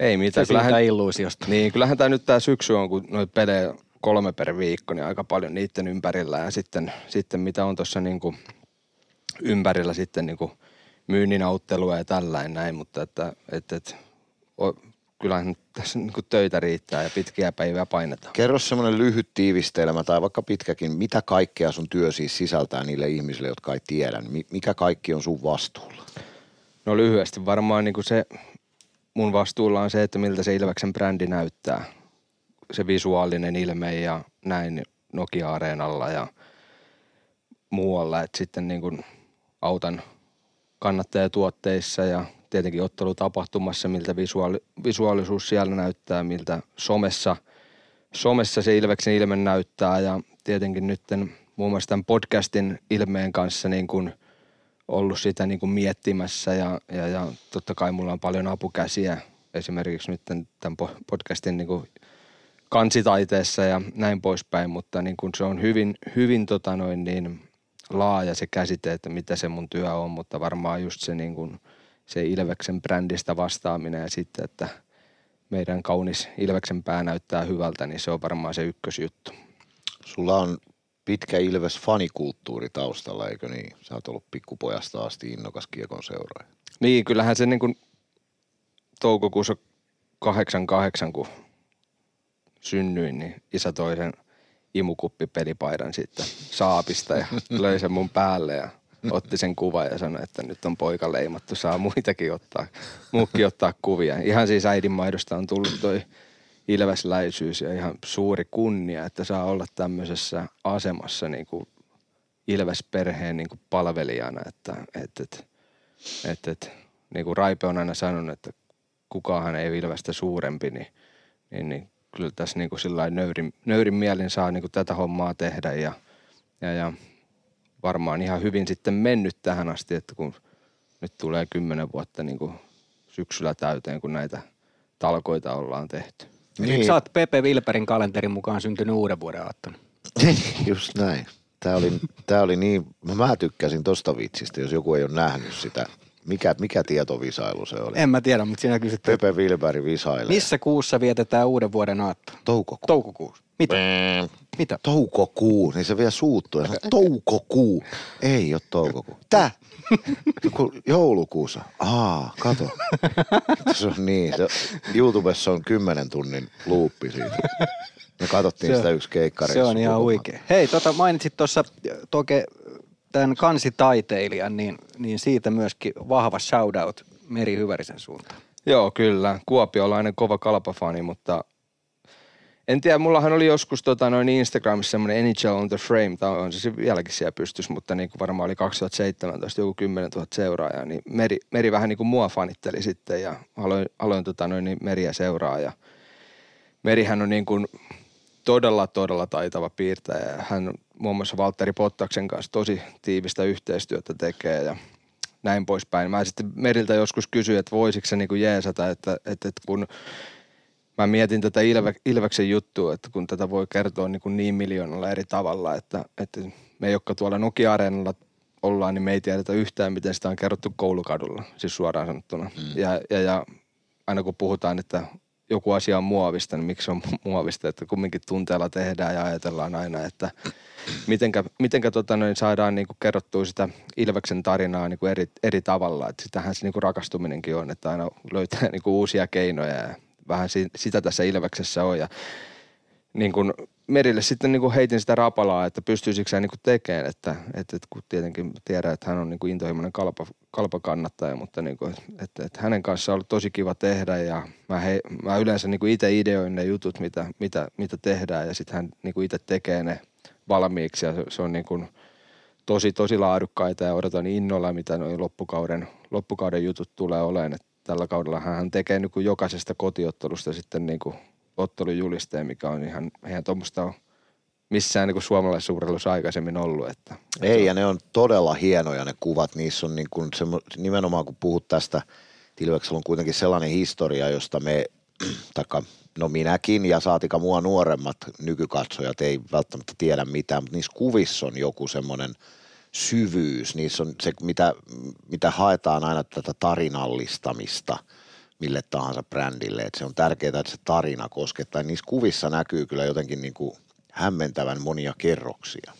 Ei Se mitään. siitä Kyllähän, illuusiosta. niin, kyllähän tämä nyt tämä syksy on, kun noita pelejä kolme per viikko, niin aika paljon niiden ympärillä. Ja sitten, sitten mitä on tuossa niinku ympärillä sitten niinku myynnin auttelua ja tällainen näin, mutta että, että, että o, kyllähän tässä niinku töitä riittää ja pitkiä päiviä painetaan. Kerro semmoinen lyhyt tiivistelmä tai vaikka pitkäkin, mitä kaikkea sun työ siis sisältää niille ihmisille, jotka ei tiedä. Mi- Mikä kaikki on sun vastuulla? No lyhyesti varmaan niin kuin se, mun vastuulla on se, että miltä se Ilveksen brändi näyttää. Se visuaalinen ilme ja näin Nokia-areenalla ja muualla. Että sitten niin kuin autan kannattajatuotteissa ja tietenkin ottelutapahtumassa, miltä visuaali, visuaalisuus siellä näyttää, miltä somessa, somessa se Ilveksen ilme näyttää. Ja tietenkin nyt muun muassa tämän podcastin ilmeen kanssa niin kuin ollut sitä niin kuin miettimässä ja, ja, ja totta kai mulla on paljon apukäsiä esimerkiksi nyt tämän, tämän po- podcastin niin kuin kansitaiteessa ja näin poispäin, mutta niin kuin se on hyvin, hyvin tota noin niin laaja se käsite, että mitä se mun työ on, mutta varmaan just se, niin kuin, se Ilveksen brändistä vastaaminen ja sitten, että meidän kaunis Ilveksen pää näyttää hyvältä, niin se on varmaan se ykkösjuttu. Sulla on pitkä Ilves fanikulttuuri taustalla, eikö niin? Sä oot ollut pikkupojasta asti innokas kiekon seuraaja. Niin, kyllähän se niin kuin toukokuussa 88, kun synnyin, niin isä toi sen imukuppipelipaidan sitten saapista ja löi sen mun päälle ja otti sen kuvan ja sanoi, että nyt on poika leimattu, saa muitakin ottaa, muukin ottaa kuvia. Ihan siis äidin maidosta on tullut toi ilvesläisyys ja ihan suuri kunnia, että saa olla tämmöisessä asemassa niin kuin Ilves-perheen niin kuin palvelijana, että, että, että, että, että niin kuin Raipe on aina sanonut, että kukaan ei ole Ilvestä suurempi, niin, niin, niin kyllä tässä niin kuin sillä nöyrin, nöyrin mielin saa niin kuin tätä hommaa tehdä ja, ja, ja varmaan ihan hyvin sitten mennyt tähän asti, että kun nyt tulee kymmenen vuotta niin kuin syksyllä täyteen, kun näitä talkoita ollaan tehty. Niin. Sä oot Pepe Wilperin kalenterin mukaan syntynyt uuden vuoden aattona. [laughs] Just näin. Tää oli, tää oli niin, mä, mä tykkäsin tosta vitsistä, jos joku ei ole nähnyt sitä. Mikä, mikä tietovisailu se oli? En mä tiedä, mutta siinä kysyt, Pepe Wilberg visailee. missä kuussa vietetään uuden vuoden aattona? Toukokuu. Toukokuussa. Mitä? Mitä? Toukokuu, niin se vielä suuttuu. Ja sanoo, [laughs] toukokuu. Ei ole toukokuu. Tää? [laughs] Joulukuussa. Aa, kato. [laughs] Se on niin. Se, YouTubessa on kymmenen tunnin luuppi siitä. Me katsottiin Se sitä yksi keikkareissa. Se on ihan koko huikea. Hei, tota, mainitsit tuossa toke tämän kansitaiteilijan, niin, niin siitä myöskin vahva shoutout Meri Hyvärisen suuntaan. Joo, kyllä. Kuopiolainen kova kalpafani, mutta en tiedä, mullahan oli joskus tota, noin Instagramissa semmoinen NHL on the frame, tai on se vieläkin siellä pystys, mutta niin kuin varmaan oli 2017 joku 10 000 seuraajaa, niin Meri, Meri vähän niin kuin mua fanitteli sitten ja aloin, aloin tota, noin, niin Meriä seuraa ja Merihän on niin kuin todella, todella taitava piirtäjä. Hän muun muassa Valtteri Pottaksen kanssa tosi tiivistä yhteistyötä tekee ja näin poispäin. Mä sitten Meriltä joskus kysyin, että voisiko se niinku jeesata, että, että, että kun mä mietin tätä Ilve, Ilveksen juttua, että kun tätä voi kertoa niin, kuin niin miljoonalla eri tavalla, että, että me, jotka tuolla Nokia-areenalla ollaan, niin me ei tiedetä yhtään, miten sitä on kerrottu koulukadulla, siis suoraan sanottuna. Mm. Ja, ja, ja aina kun puhutaan, että joku asia on muovista, niin miksi se on muovista, että kumminkin tunteella tehdään ja ajatellaan aina, että mitenkä, mitenkä tota noin saadaan niin kuin kerrottua sitä Ilveksen tarinaa niin kuin eri, eri tavalla. Että sitähän se niin kuin rakastuminenkin on, että aina löytää niin kuin uusia keinoja ja vähän sitä tässä Ilveksessä on. Ja niin kuin Merille sitten niin kuin heitin sitä rapalaa, että pystyisikö hän niin kuin tekemään, että, että, että kun tietenkin tiedän, että hän on niin kuin intohimoinen kalpa, kalpakannattaja, mutta niin kuin, että, että hänen kanssaan on ollut tosi kiva tehdä ja mä, he, mä yleensä niin kuin itse ideoin ne jutut, mitä, mitä, mitä tehdään ja sitten hän niin kuin itse tekee ne valmiiksi ja se, se on niin kuin tosi, tosi laadukkaita ja odotan innolla, mitä noin loppukauden, loppukauden jutut tulee olemaan. Että tällä kaudella hän tekee niin kuin jokaisesta kotiottelusta sitten niin kuin ottelujulisteen, mikä on ihan, eihän tuommoista ole missään niin suomalaisuurellussa aikaisemmin ollut. Että, Ei, ja ne on todella hienoja ne kuvat. Niissä on niin kuin se, nimenomaan kun puhut tästä, Tilveksellä on kuitenkin sellainen historia, josta me, [clears throat] taka, no minäkin ja saatika mua nuoremmat nykykatsojat ei välttämättä tiedä mitään, mutta niissä kuvissa on joku semmoinen syvyys, niissä on se, mitä, mitä haetaan aina tätä tarinallistamista – mille tahansa brändille. että se on tärkeää, että se tarina koskettaa. Niissä kuvissa näkyy kyllä jotenkin niin kuin hämmentävän monia kerroksia.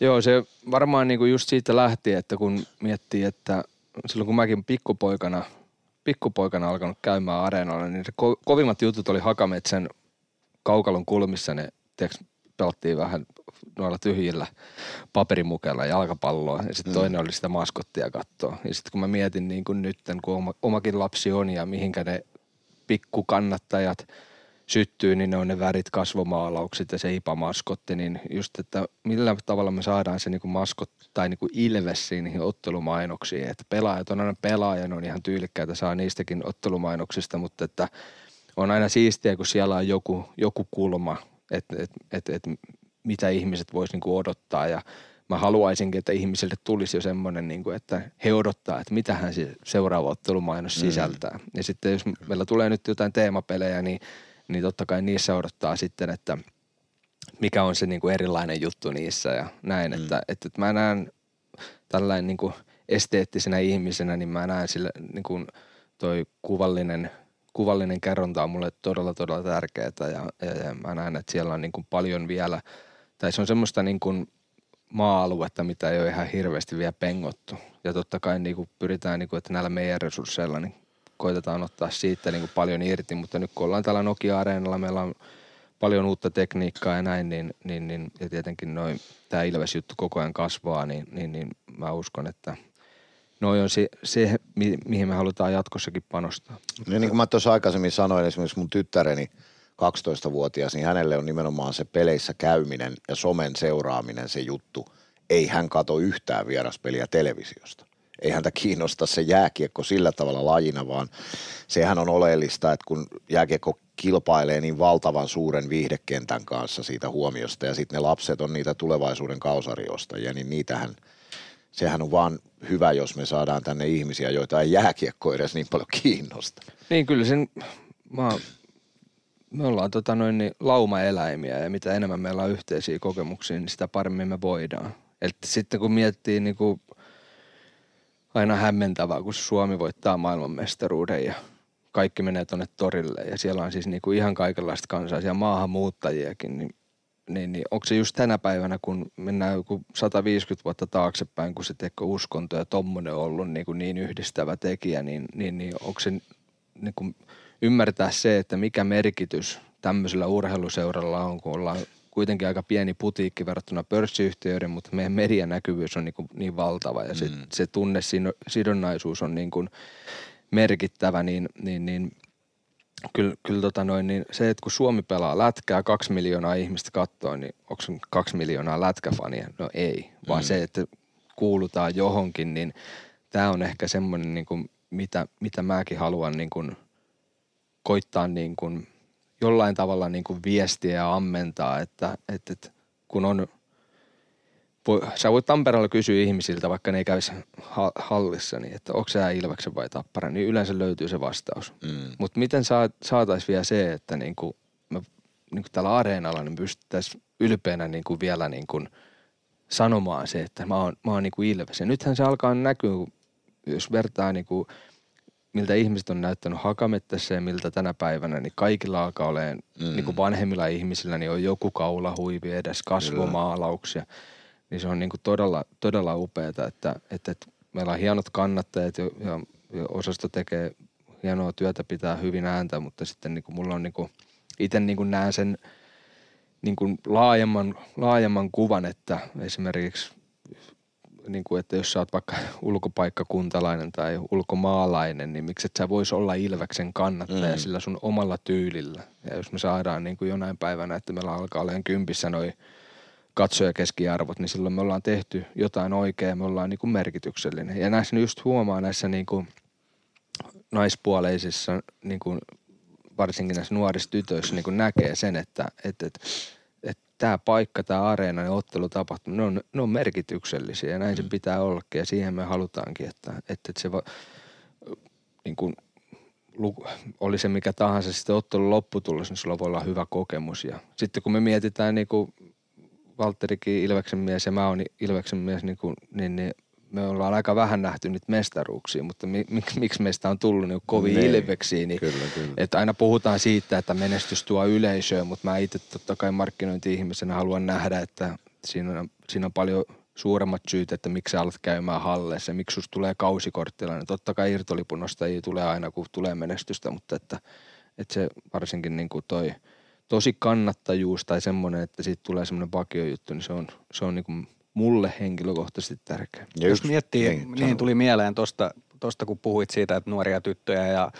Joo, se varmaan niin kuin just siitä lähti, että kun miettii, että silloin kun mäkin pikkupoikana, pikkupoikana alkanut käymään areenalla, niin se ko- kovimmat jutut oli Hakametsän kaukalon kulmissa, ne tiiäks, pelattiin vähän noilla tyhjillä paperimukella jalkapalloa ja sitten mm. toinen oli sitä maskottia katsoa. Ja sitten kun mä mietin niin kuin nyt, kun oma, omakin lapsi on ja mihinkä ne pikkukannattajat syttyy, niin ne on ne värit, kasvomaalaukset ja se IPA-maskotti, niin just, että millä tavalla me saadaan se niin kuin maskot tai niin kuin ilves niihin ottelumainoksiin, että pelaajat on aina pelaaja, ne on ihan tyylikkäitä, saa niistäkin ottelumainoksista, mutta että on aina siistiä, kun siellä on joku, joku kulma, että et, et, et, mitä ihmiset vois niinku odottaa ja mä haluaisinkin, että ihmisille tulisi jo semmoinen, niin kuin, että he odottaa, että mitähän se seuraava ottelumainos mm. sisältää. Mm. Ja sitten jos meillä tulee nyt jotain teemapelejä, niin, niin totta kai niissä odottaa sitten, että mikä on se niin kuin erilainen juttu niissä ja näin. Mm. Että, että, että mä näen tällainen niin kuin esteettisenä ihmisenä, niin mä näen sille niin kuin toi kuvallinen – kuvallinen kerronta on mulle todella, todella tärkeää ja, ja, ja mä näen, että siellä on niin kuin paljon vielä, tai se on semmoista niin kuin maa-aluetta, mitä ei ole ihan hirveästi vielä pengottu. Ja totta kai niin kuin pyritään, niin kuin, että näillä meidän resursseilla niin koitetaan ottaa siitä niin kuin paljon irti, mutta nyt kun ollaan täällä Nokia-areenalla, meillä on paljon uutta tekniikkaa ja näin, niin, niin, niin ja tietenkin noin, tämä Ilves-juttu koko ajan kasvaa, niin, niin, niin mä uskon, että – noi on se, se, mihin me halutaan jatkossakin panostaa. No niin kuin mä tuossa aikaisemmin sanoin, esimerkiksi mun tyttäreni 12-vuotias, niin hänelle on nimenomaan se peleissä käyminen ja somen seuraaminen se juttu. Ei hän kato yhtään vieraspeliä televisiosta. Ei häntä kiinnosta se jääkiekko sillä tavalla lajina, vaan sehän on oleellista, että kun jääkiekko kilpailee niin valtavan suuren viihdekentän kanssa siitä huomiosta ja sitten ne lapset on niitä tulevaisuuden kausariostajia, niin niitähän – sehän on vaan hyvä, jos me saadaan tänne ihmisiä, joita ei jääkiekko edes niin paljon kiinnosta. Niin kyllä sen, mä, me ollaan tota noin niin laumaeläimiä ja mitä enemmän meillä on yhteisiä kokemuksia, niin sitä paremmin me voidaan. Eli sitten kun miettii niin kuin aina hämmentävää, kun Suomi voittaa maailmanmestaruuden ja kaikki menee tuonne torille ja siellä on siis niin kuin ihan kaikenlaista kansaisia maahanmuuttajiakin, niin niin, niin onko se just tänä päivänä, kun mennään joku 150 vuotta taaksepäin, kun se teko uskonto ja tommonen on ollut niin, kuin niin yhdistävä tekijä, niin, niin, niin onko se niin kuin ymmärtää se, että mikä merkitys tämmöisellä urheiluseuralla on, kun ollaan kuitenkin aika pieni putiikki verrattuna pörssiyhtiöiden, mutta meidän medianäkyvyys on niin, kuin niin valtava ja se, mm. se tunnesidonnaisuus on niin kuin merkittävä, niin, niin, niin kyllä, kyllä tota noin, niin se, että kun Suomi pelaa lätkää, kaksi miljoonaa ihmistä katsoo, niin onko kaksi miljoonaa lätkäfania? No ei, vaan mm. se, että kuulutaan johonkin, niin tämä on ehkä semmoinen, niin kuin, mitä, mitä mäkin haluan niin kuin, koittaa niin kuin, jollain tavalla niin kuin viestiä ja ammentaa, että, että, että kun on, sä voit Tampereella kysyä ihmisiltä, vaikka ne ei kävisi hallissa, niin että onko sä Ilveksen vai Tappara, niin yleensä löytyy se vastaus. Mm. Mutta miten saataisiin vielä se, että niin kuin me niin kuin tällä areenalla niin pystyttäisiin ylpeänä niin kuin vielä niin kuin sanomaan se, että mä oon, mä oon niin kuin Ilves. Ja nythän se alkaa näkyä, jos vertaa niin kuin – miltä ihmiset on näyttänyt hakamettässä ja miltä tänä päivänä, niin kaikilla alkaa olemaan, mm. niin kuin vanhemmilla ihmisillä, niin on joku kaulahuivi edes, kasvomaalauksia. Niin se on niin kuin todella, todella upeaa, että, että, että meillä on hienot kannattajat ja, ja, ja osasto tekee hienoa työtä, pitää hyvin ääntä, mutta sitten niin kuin mulla on niin kuin, itse niin kuin näen sen niin kuin laajemman, laajemman kuvan, että esimerkiksi niin kuin, että jos sä oot vaikka [laughs] ulkopaikkakuntalainen tai ulkomaalainen, niin miksi et sä vois olla Ilveksen kannattaja mm. sillä sun omalla tyylillä. Ja jos me saadaan niin kuin jonain päivänä, että meillä alkaa olemaan kympissä noin katsojakeskiarvot, niin silloin me ollaan tehty jotain oikeaa, me ollaan niin kuin merkityksellinen. Ja näissä just huomaa näissä niin kuin naispuoleisissa, niin kuin varsinkin näissä nuorissa tytöissä niin kuin näkee sen, että, että, että tämä paikka, tämä areena, ne ottelutapahtumat, ne on, ne on merkityksellisiä ja näin mm. se pitää ollakin ja siihen me halutaankin, että, että, että se va, niin kuin, oli se mikä tahansa sitten ottelun lopputulos, niin sulla voi olla hyvä kokemus. Ja sitten kun me mietitään niin kuin Valtterikin Ilveksen mies ja mä oon Ilveksen mies, niin, kuin, niin, niin me ollaan aika vähän nähty niitä mestaruuksia, mutta mi, mik, miksi meistä on tullut niin kovin niin. ilveksiä, niin kyllä, kyllä. että aina puhutaan siitä, että menestys tuo yleisöä, mutta mä itse totta kai markkinointi-ihmisenä haluan nähdä, että siinä on, siinä on paljon suuremmat syyt, että miksi sä alat käymään halleissa ja miksi susta tulee kausikorttilainen. Totta kai irtolipunostajia tulee aina, kun tulee menestystä, mutta että, että se varsinkin niin kuin toi tosi kannattajuus tai semmoinen, että siitä tulee semmoinen vakiojuttu, niin se on, se on niin kuin mulle henkilökohtaisesti tärkeä. Ja Jos miettii, niin, niin tuli mieleen tuosta, tosta, kun puhuit siitä, että nuoria tyttöjä ja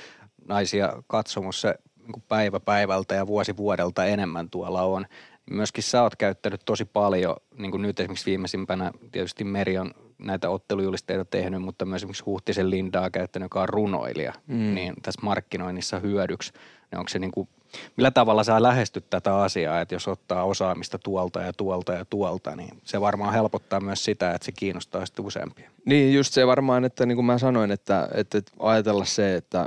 naisia katsomossa niin päivä päivältä ja vuosi vuodelta enemmän tuolla on. Myöskin sä oot käyttänyt tosi paljon, niin kuin nyt esimerkiksi viimeisimpänä tietysti Meri on näitä ottelujulisteita tehnyt, mutta myös esimerkiksi Huhtisen Lindaa käyttänyt, joka on runoilija, mm. niin tässä markkinoinnissa hyödyksi. Niin onko se niin kuin Millä tavalla sä lähestyt tätä asiaa, että jos ottaa osaamista tuolta ja tuolta ja tuolta, niin se varmaan helpottaa myös sitä, että se kiinnostaa sitten useampia. Niin, just se varmaan, että niin kuin mä sanoin, että, että, ajatella se, että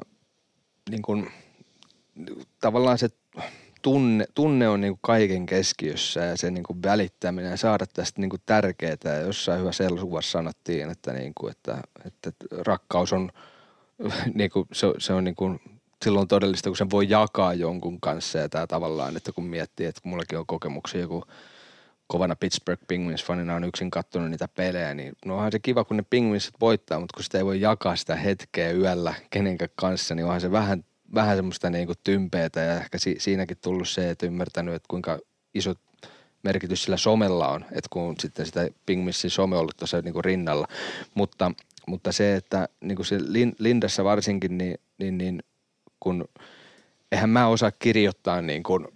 niin kuin, tavallaan se tunne, tunne on niin kuin kaiken keskiössä ja se niin kuin välittäminen ja saada tästä niin kuin tärkeää. Ja jossain hyvässä elokuvassa sanottiin, että, niin kuin, että, että rakkaus on, [laughs] niin kuin, se, se on niin kuin silloin todellista, kun sen voi jakaa jonkun kanssa ja tämä tavallaan, että kun miettii, että kun mullakin on kokemuksia joku kovana Pittsburgh Penguins-fanina on yksin kattonut niitä pelejä, niin no onhan se kiva, kun ne Penguinsit voittaa, mutta kun sitä ei voi jakaa sitä hetkeä yöllä kenenkään kanssa, niin onhan se vähän, vähän semmoista niin kuin tympeätä ja ehkä si- siinäkin tullut se, että ymmärtänyt, että kuinka iso merkitys sillä somella on, että kun sitten sitä Pingmissin some on ollut tuossa niin rinnalla. Mutta, mutta se, että niin kuin se Lindassa varsinkin, niin, niin, niin kun eihän mä osaa kirjoittaa niin kuin,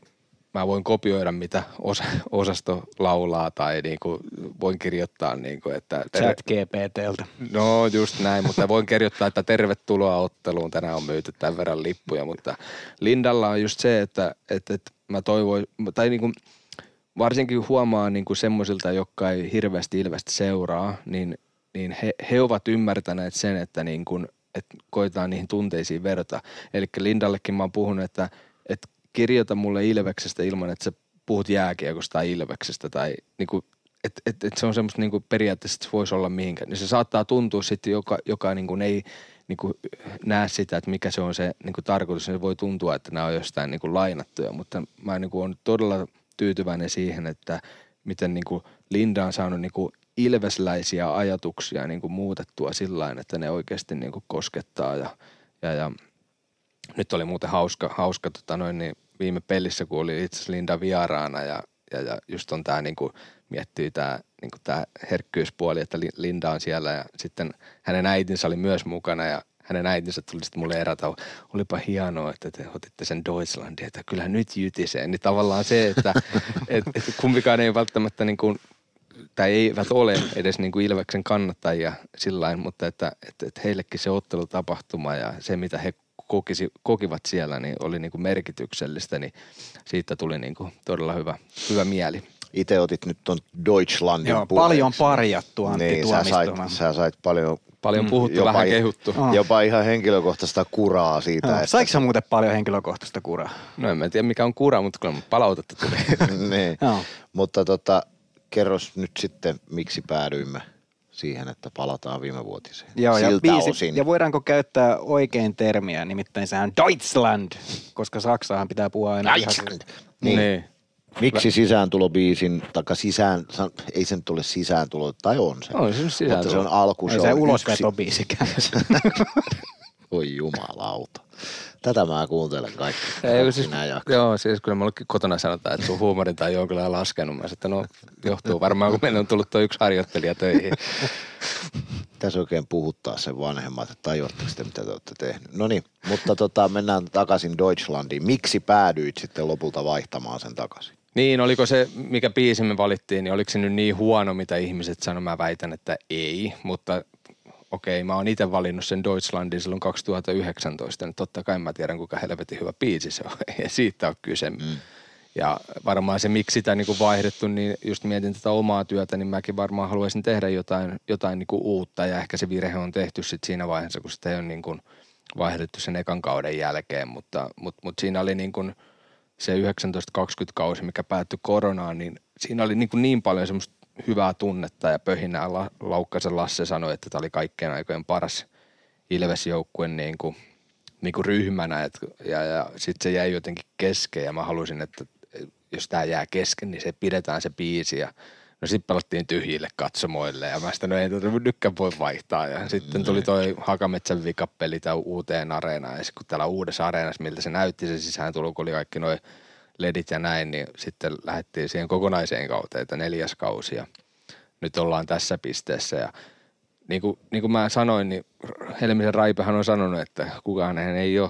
mä voin kopioida mitä osa, osasto laulaa tai niin kuin voin kirjoittaa niin kuin, että... Chat GPTltä. No just näin, mutta voin kirjoittaa, että tervetuloa otteluun, tänään on myyty tämän verran lippuja, mutta Lindalla on just se, että, että, että mä toivoin, tai niin kuin, varsinkin huomaa niin kuin semmoisilta, jotka ei hirveästi ilveästi seuraa, niin, niin he, he ovat ymmärtäneet sen, että niin kuin, että koetaan niihin tunteisiin verta. Eli Lindallekin mä oon puhunut, että, että kirjoita mulle Ilveksestä ilman, että sä puhut jääkiekosta tai Ilveksestä tai niin kuin, että et, et se on semmoista niin kuin periaatteessa, että se voisi olla mihinkään. Niin se saattaa tuntua sitten, joka, joka niin kuin ei niin kuin näe sitä, että mikä se on se niin kuin tarkoitus. Se voi tuntua, että nämä on jostain niin kuin lainattuja, mutta mä niin kuin todella tyytyväinen siihen, että miten niin kuin Linda on saanut niin kuin ilvesläisiä ajatuksia niin kuin muutettua sillä että ne oikeasti niin kuin koskettaa ja, ja, ja nyt oli muuten hauska, hauska tota noin, niin viime pelissä, kun oli itse Linda vieraana ja, ja, ja just on tämä niin miettii tämä niin herkkyyspuoli, että Linda on siellä ja sitten hänen äitinsä oli myös mukana ja hänen äitinsä tuli sitten mulle erätä, olipa hienoa, että te otitte sen Deutschlandin, että kyllä nyt jytisee. Niin tavallaan se, että [laughs] et, et kumpikaan ei välttämättä niin kuin tai eivät ole edes niin kuin Ilveksen kannattajia sillä mutta että, että, että heillekin se ottelutapahtuma ja se, mitä he kokisi, kokivat siellä, niin oli niin kuin merkityksellistä, niin siitä tuli niin kuin todella hyvä, hyvä mieli. Itse otit nyt ton Deutschlandin Joo, puheeksi. paljon parjattu Antti Niin, sä sait, sä sait paljon, Paljon puhuttu, jopa, vähän kehuttu. Ah. jopa ihan henkilökohtaista kuraa siitä, että... Saiko sä muuten paljon henkilökohtaista kuraa? No en mä tiedä mikä on kura, mutta kyllä palautetta tuli. [laughs] niin. Joo. Mutta tota, kerros nyt sitten, miksi päädyimme siihen, että palataan viime vuotiseen. Joo, ja, Siltä biisi, osin. ja voidaanko käyttää oikein termiä, nimittäin sehän on Deutschland, koska Saksaahan pitää puhua aina ihan... Deutschland. Niin. niin. Miksi sisääntulobiisin, taikka sisään, ei se nyt ole sisääntulo, tai on se. On se nyt Mutta se on sisääntulo. alku, Ei se se on ulosvetobiisikään. [laughs] Oi jumalauta. Tätä mä kuuntelen kaikki. Ei, siis, joo, siis kyllä mullekin kotona sanotaan, että sun huumorin tai on kyllä laskenut. Mä että no johtuu varmaan, kun meillä on tullut tuo yksi harjoittelija töihin. Tässä oikein puhuttaa sen vanhemmat, että tajuatteko te, mitä te olette tehnyt. No niin, mutta tota, mennään takaisin Deutschlandiin. Miksi päädyit sitten lopulta vaihtamaan sen takaisin? Niin, oliko se, mikä biisi me valittiin, niin oliko se nyt niin huono, mitä ihmiset sanoi? Mä väitän, että ei, mutta okei, mä oon itse valinnut sen Deutschlandin silloin 2019, niin totta kai mä tiedän, kuinka helvetin hyvä biisi se on, [laughs] ja siitä on kyse. Mm. Ja varmaan se, miksi sitä niin kuin vaihdettu, niin just mietin tätä omaa työtä, niin mäkin varmaan haluaisin tehdä jotain, jotain niin kuin uutta, ja ehkä se virhe on tehty sit siinä vaiheessa, kun sitä ei ole niin kuin vaihdettu sen ekan kauden jälkeen, mutta, mutta, mutta siinä oli niin kuin se 19-20 kausi, mikä päättyi koronaan, niin siinä oli niin, kuin niin paljon semmoista hyvää tunnetta ja pöhinää. La- Laukkasen Lasse sanoi, että tämä oli kaikkien aikojen paras Ilves-joukkue niin kuin, niin kuin ryhmänä et, ja, ja sitten se jäi jotenkin kesken ja mä halusin, että jos tämä jää kesken, niin se pidetään se biisi ja No sitten pelattiin tyhjille katsomoille ja mä sitä no ei tuota nytkään voi vaihtaa. Ja sitten tuli toi Hakametsän vikapeli tää uuteen areenaan ja sit kun täällä uudessa areenassa, miltä se näytti se sisään tuli, kun oli kaikki noin ledit ja näin, niin sitten lähdettiin siihen kokonaiseen kauteen, että neljäs kausi ja nyt ollaan tässä pisteessä ja niin kuin, niin kuin mä sanoin, niin Helmisen Raipehan on sanonut, että kukaan ei ole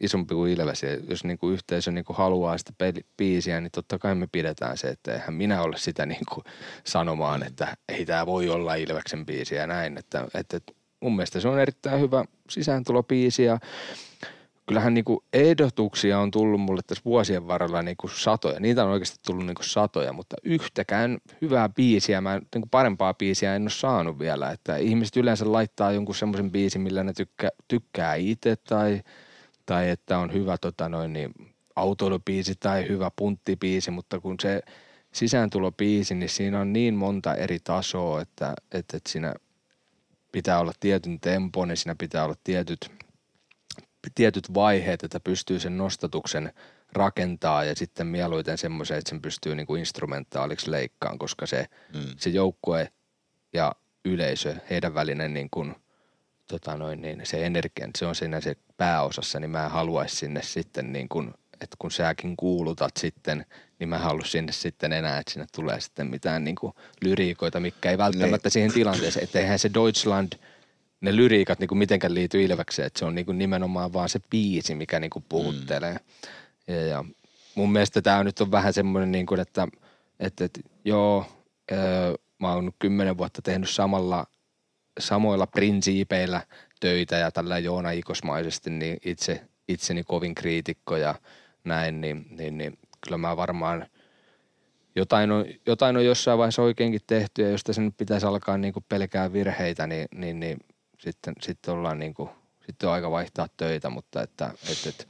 isompi kuin Ilves. Ja jos niin kuin yhteisö niin kuin haluaa sitä peli, biisiä, niin totta kai me pidetään se, että eihän minä ole sitä niin kuin sanomaan, että ei tämä voi olla Ilveksen biisi ja näin. Että, että mun mielestä se on erittäin hyvä sisääntulobiisi ja kyllähän niin kuin ehdotuksia on tullut mulle tässä vuosien varrella niin kuin satoja. Niitä on oikeasti tullut niin kuin satoja, mutta yhtäkään hyvää biisiä, mä niin kuin parempaa biisiä en ole saanut vielä. Että ihmiset yleensä laittaa jonkun semmoisen biisin, millä ne tykkää, tykkää itse tai, tai että on hyvä tota noin, niin, autoilubiisi tai hyvä punttibiisi, mutta kun se sisääntulobiisi, niin siinä on niin monta eri tasoa, että, että, että siinä pitää olla tietyn tempo, niin siinä pitää olla tietyt, tietyt vaiheet, että pystyy sen nostatuksen rakentaa ja sitten mieluiten semmoisen, että sen pystyy niin kuin instrumentaaliksi leikkaan, koska se, mm. se joukkue ja yleisö, heidän välinen niin kuin, tota noin, niin se energia, se on siinä se pääosassa, niin mä en haluaisi sinne sitten niin kuin, että kun säkin kuulutat sitten, niin mä haluaisin sinne sitten enää, että sinne tulee sitten mitään niin kuin lyriikoita, mikä ei välttämättä siihen tilanteeseen, että eihän se Deutschland, ne lyriikat niin kuin mitenkään liity Ilvekseen, että se on niin kuin nimenomaan vaan se biisi, mikä niin kuin puhuttelee. Mm. Ja, ja mun mielestä tämä nyt on vähän semmoinen, niin kuin, että, että, että joo, öö, mä oon kymmenen vuotta tehnyt samalla, samoilla prinsiipeillä töitä ja tällä Joona Ikosmaisesti, niin itse, itseni kovin kriitikko ja näin, niin, niin, niin kyllä mä varmaan jotain on, jotain on jossain vaiheessa oikeinkin tehty ja jos tässä nyt pitäisi alkaa niin kuin pelkää virheitä, niin, niin, niin sitten, sitten ollaan niin kuin, sitten on aika vaihtaa töitä, mutta että, että, että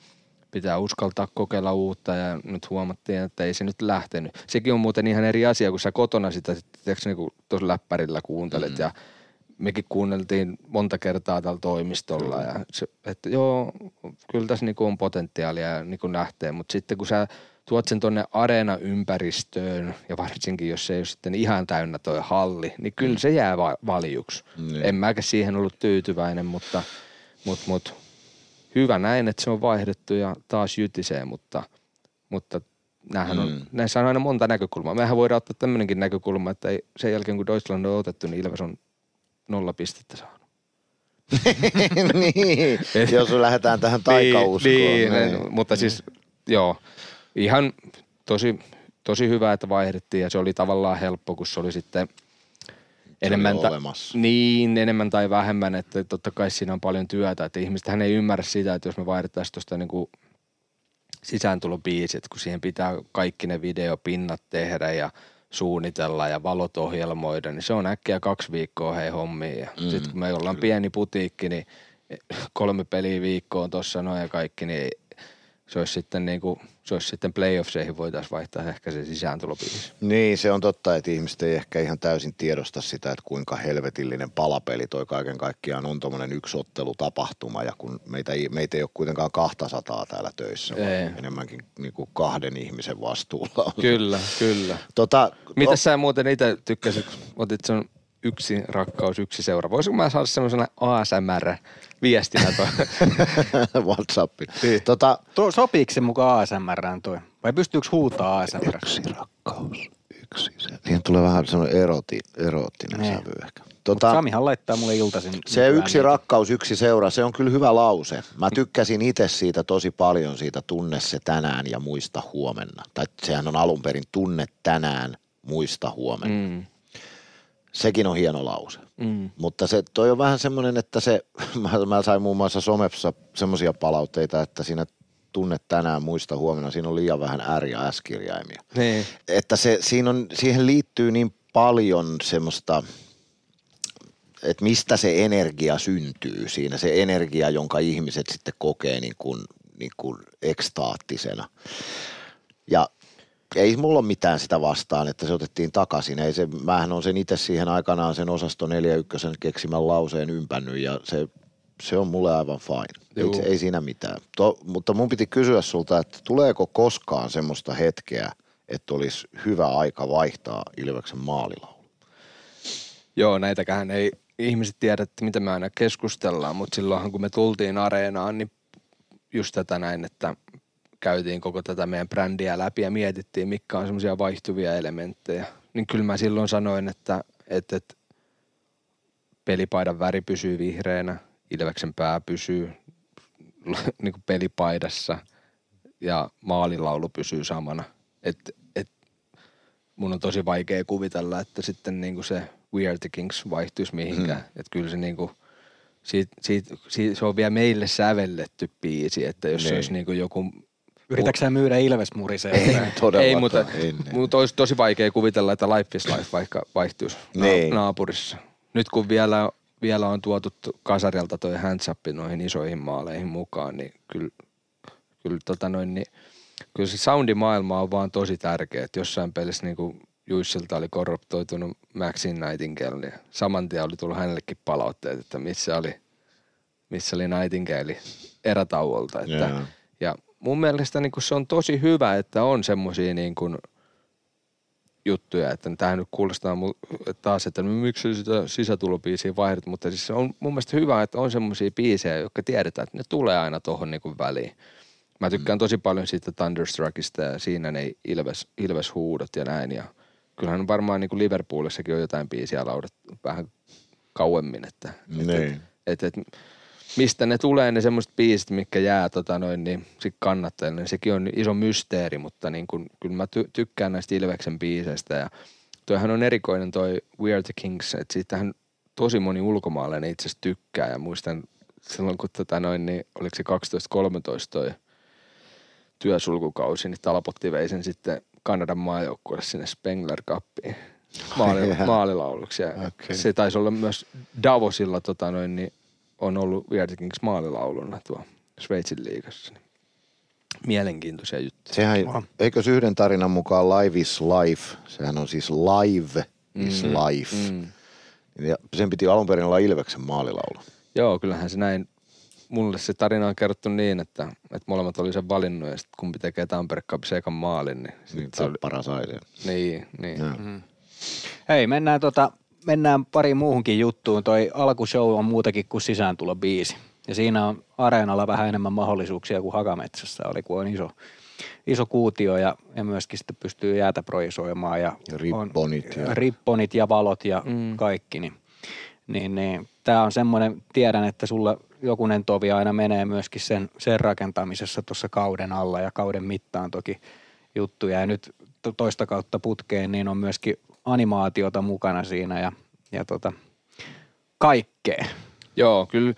pitää uskaltaa kokeilla uutta ja nyt huomattiin, että ei se nyt lähtenyt. Sekin on muuten ihan eri asia, kun sä kotona sitä tiedätkö, niin tuossa läppärillä kuuntelet mm. ja mekin kuunneltiin monta kertaa tällä toimistolla ja se, että joo, kyllä tässä niinku on potentiaalia ja niinku lähtee, mutta sitten kun sä tuot sen tuonne areena-ympäristöön ja varsinkin jos se ei ole sitten ihan täynnä toi halli, niin kyllä se jää va- valjuksi. Niin. En mäkä siihen ollut tyytyväinen, mutta, mutta, mutta hyvä näin, että se on vaihdettu ja taas jytisee, mutta, mutta näähän on, Mm. näissä on aina monta näkökulmaa. Mehän voidaan ottaa tämmöinenkin näkökulma, että ei, sen jälkeen kun Deutschland on otettu, niin Ilves on nolla pistettä saanut. [laughs] niin, [laughs] jos lähdetään tähän taikauskoon. Niin, niin, mutta siis joo, ihan tosi, tosi hyvä, että vaihdettiin ja se oli tavallaan helppo, kun se oli sitten enemmän, ta- niin, enemmän tai vähemmän, että totta kai siinä on paljon työtä, että ihmiset hän ei ymmärrä sitä, että jos me vaihdettaisiin tuosta niinku sisääntulobiisit, kun siihen pitää kaikki ne videopinnat tehdä ja suunnitella ja valot ohjelmoida, niin se on äkkiä kaksi viikkoa hei hommiin. Ja mm, sitten kun me ollaan pieni putiikki, niin kolme peliä viikkoon tuossa noin ja kaikki, niin se olisi sitten, niin kuin, se olisi sitten playoffseihin voitaisiin vaihtaa ehkä se sisääntulobiisi. Niin, se on totta, että ihmiset ei ehkä ihan täysin tiedosta sitä, että kuinka helvetillinen palapeli toi kaiken kaikkiaan on tuommoinen yksi ottelutapahtuma ja kun meitä ei, meitä ei ole kuitenkaan 200 täällä töissä, vaan Ei. enemmänkin niin kuin kahden ihmisen vastuulla on. Kyllä, kyllä. Tota, Mitä sä muuten itse tykkäsit, otit sen yksi rakkaus, yksi seura. Voisiko mä saada semmoisena ASMR-viestinä toi? [laughs] WhatsApp. Niin. Tota, Tuo, sopiiko se mukaan ASMRään toi? Vai pystyykö huutaa ASMR? yksi rakkaus, yksi se. Siihen tulee vähän semmoinen eroti, eroottinen Niin. sävy ehkä. Tota, Samihan laittaa mulle iltaisin. Se yksi niitä. rakkaus, yksi seura, se on kyllä hyvä lause. Mä tykkäsin itse siitä tosi paljon, siitä tunne se tänään ja muista huomenna. Tai sehän on alun perin tunne tänään, muista huomenna. Mm, Sekin on hieno lause. Mm. Mutta se, toi on vähän semmoinen, että se, [laughs] mä, mä sain muun muassa somessa semmoisia palautteita, että siinä tunne tänään, muista huomenna, siinä on liian vähän R ja S-kirjaimia. Niin. Että se, siinä on, siihen liittyy niin paljon semmoista, että mistä se energia syntyy siinä, se energia, jonka ihmiset sitten kokee niin kuin, niin kuin ekstaattisena. Ja ei mulla ole mitään sitä vastaan, että se otettiin takaisin. Ei se, mähän on sen itse siihen aikanaan sen osasto 41 keksimän lauseen ympännyt ja se, se on mulle aivan fine. Ei, ei siinä mitään. To, mutta mun piti kysyä sulta, että tuleeko koskaan semmoista hetkeä, että olisi hyvä aika vaihtaa Ilveksen maalilaulu? Joo, näitäkään ei ihmiset tiedä, että mitä me aina keskustellaan, mutta silloinhan kun me tultiin areenaan, niin just tätä näin, että käytiin koko tätä meidän brändiä läpi ja mietittiin, mitkä on semmoisia vaihtuvia elementtejä. Niin kyllä mä silloin sanoin, että, että, että pelipaidan väri pysyy vihreänä, Ilveksen pää pysyy [laughs] niin kuin pelipaidassa ja maalilaulu pysyy samana. Et, et, mun on tosi vaikea kuvitella, että sitten niinku se We Are the Kings vaihtuisi mihinkään. Mm. Että kyllä se niinku, siitä, siitä, siitä, se on vielä meille sävelletty biisi, että jos se Niin. olisi niinku joku... Yritätkö sä myydä Ilves muriseen? Todellakaan. Ei, mutta, Ei, ei. mutta olisi tosi vaikea kuvitella, että Life is Life vaikka vaihtuisi Niin. na- naapurissa. Nyt kun vielä, vielä on tuotu kasarilta toi hands up noihin isoihin maaleihin mukaan, niin kyllä, kyllä, tota noin, niin, kyllä se soundimaailma on vaan tosi tärkeä. Että jossain pelissä niin kuin Juissilta oli korruptoitunut Maxin Nightingale, niin saman tien oli tullut hänellekin palautteet, että missä oli, missä oli Nightingale erätauolta. Että, Joo. Mun mielestä niin se on tosi hyvä, että on semmoisia niin kuin juttuja, että tähän nyt kuulostaa taas, että miksi sitä sisätulobiisiä vaihdat, mutta siis se on mun mielestä hyvä, että on semmoisia biisejä, jotka tiedetään, että ne tulee aina tuohon niin väliin. Mä tykkään tosi paljon siitä Thunderstruckista ja siinä ne Ilves, Ilves-huudot ja näin. Ja kyllähän varmaan niin kuin Liverpoolissakin on jotain biisiä laudat vähän kauemmin, että, Niin. että, että mistä ne tulee ne semmoiset biisit, mitkä jää tota noin, niin sit kannattajille, niin sekin on iso mysteeri, mutta niin kun, kyllä mä ty- tykkään näistä Ilveksen biiseistä ja toihan on erikoinen toi We Are the Kings, että siitähän tosi moni ulkomaalainen itse asiassa tykkää ja muistan silloin kun tota noin, niin oliko se 12-13 toi työsulkukausi, niin Talpotti vei sen sitten Kanadan maajoukkueelle sinne Spengler Cupiin maali, maalilauluksi. Ja Okei. Se taisi olla myös Davosilla tota noin, niin on ollut We Are the Kings maalilauluna tuo Sveitsin liigassa. Niin Mielenkiintoisia juttuja. Sehän, Wow. eikös yhden tarinan mukaan Live is Life, sehän on siis Live is Life. Mm. Ja sen piti alun perin olla Ilveksen maalilaulu. Joo, kyllähän se näin. Mulle se tarina on kerrottu niin, että, että molemmat oli sen valinnut ja sitten kumpi tekee Tampere Cup ekan maalin, niin, sit Niin se oli, Tappara sai sen. niin, niin. Joo. Hei, mennään, tota, mennään pariin muuhunkin juttuun. Toi alkushow on muutakin kuin sisääntulobiisi. Ja siinä on areenalla vähän enemmän mahdollisuuksia kuin Hakametsässä oli, kun on iso, iso kuutio ja, ja myöskin sitten pystyy jäätä projisoimaan. Ja, Ja ripponit On, ja- ripponit ja valot ja Mm. kaikki. Niin, niin, niin, Tämä on semmoinen, tiedän, että sulla jokunen tovi aina menee myöskin sen, sen rakentamisessa tuossa kauden alla ja kauden mittaan toki juttuja. Ja nyt to- toista kautta putkeen, niin on myöskin animaatiota mukana siinä ja ja tota, kaikkea. Joo, kyllä,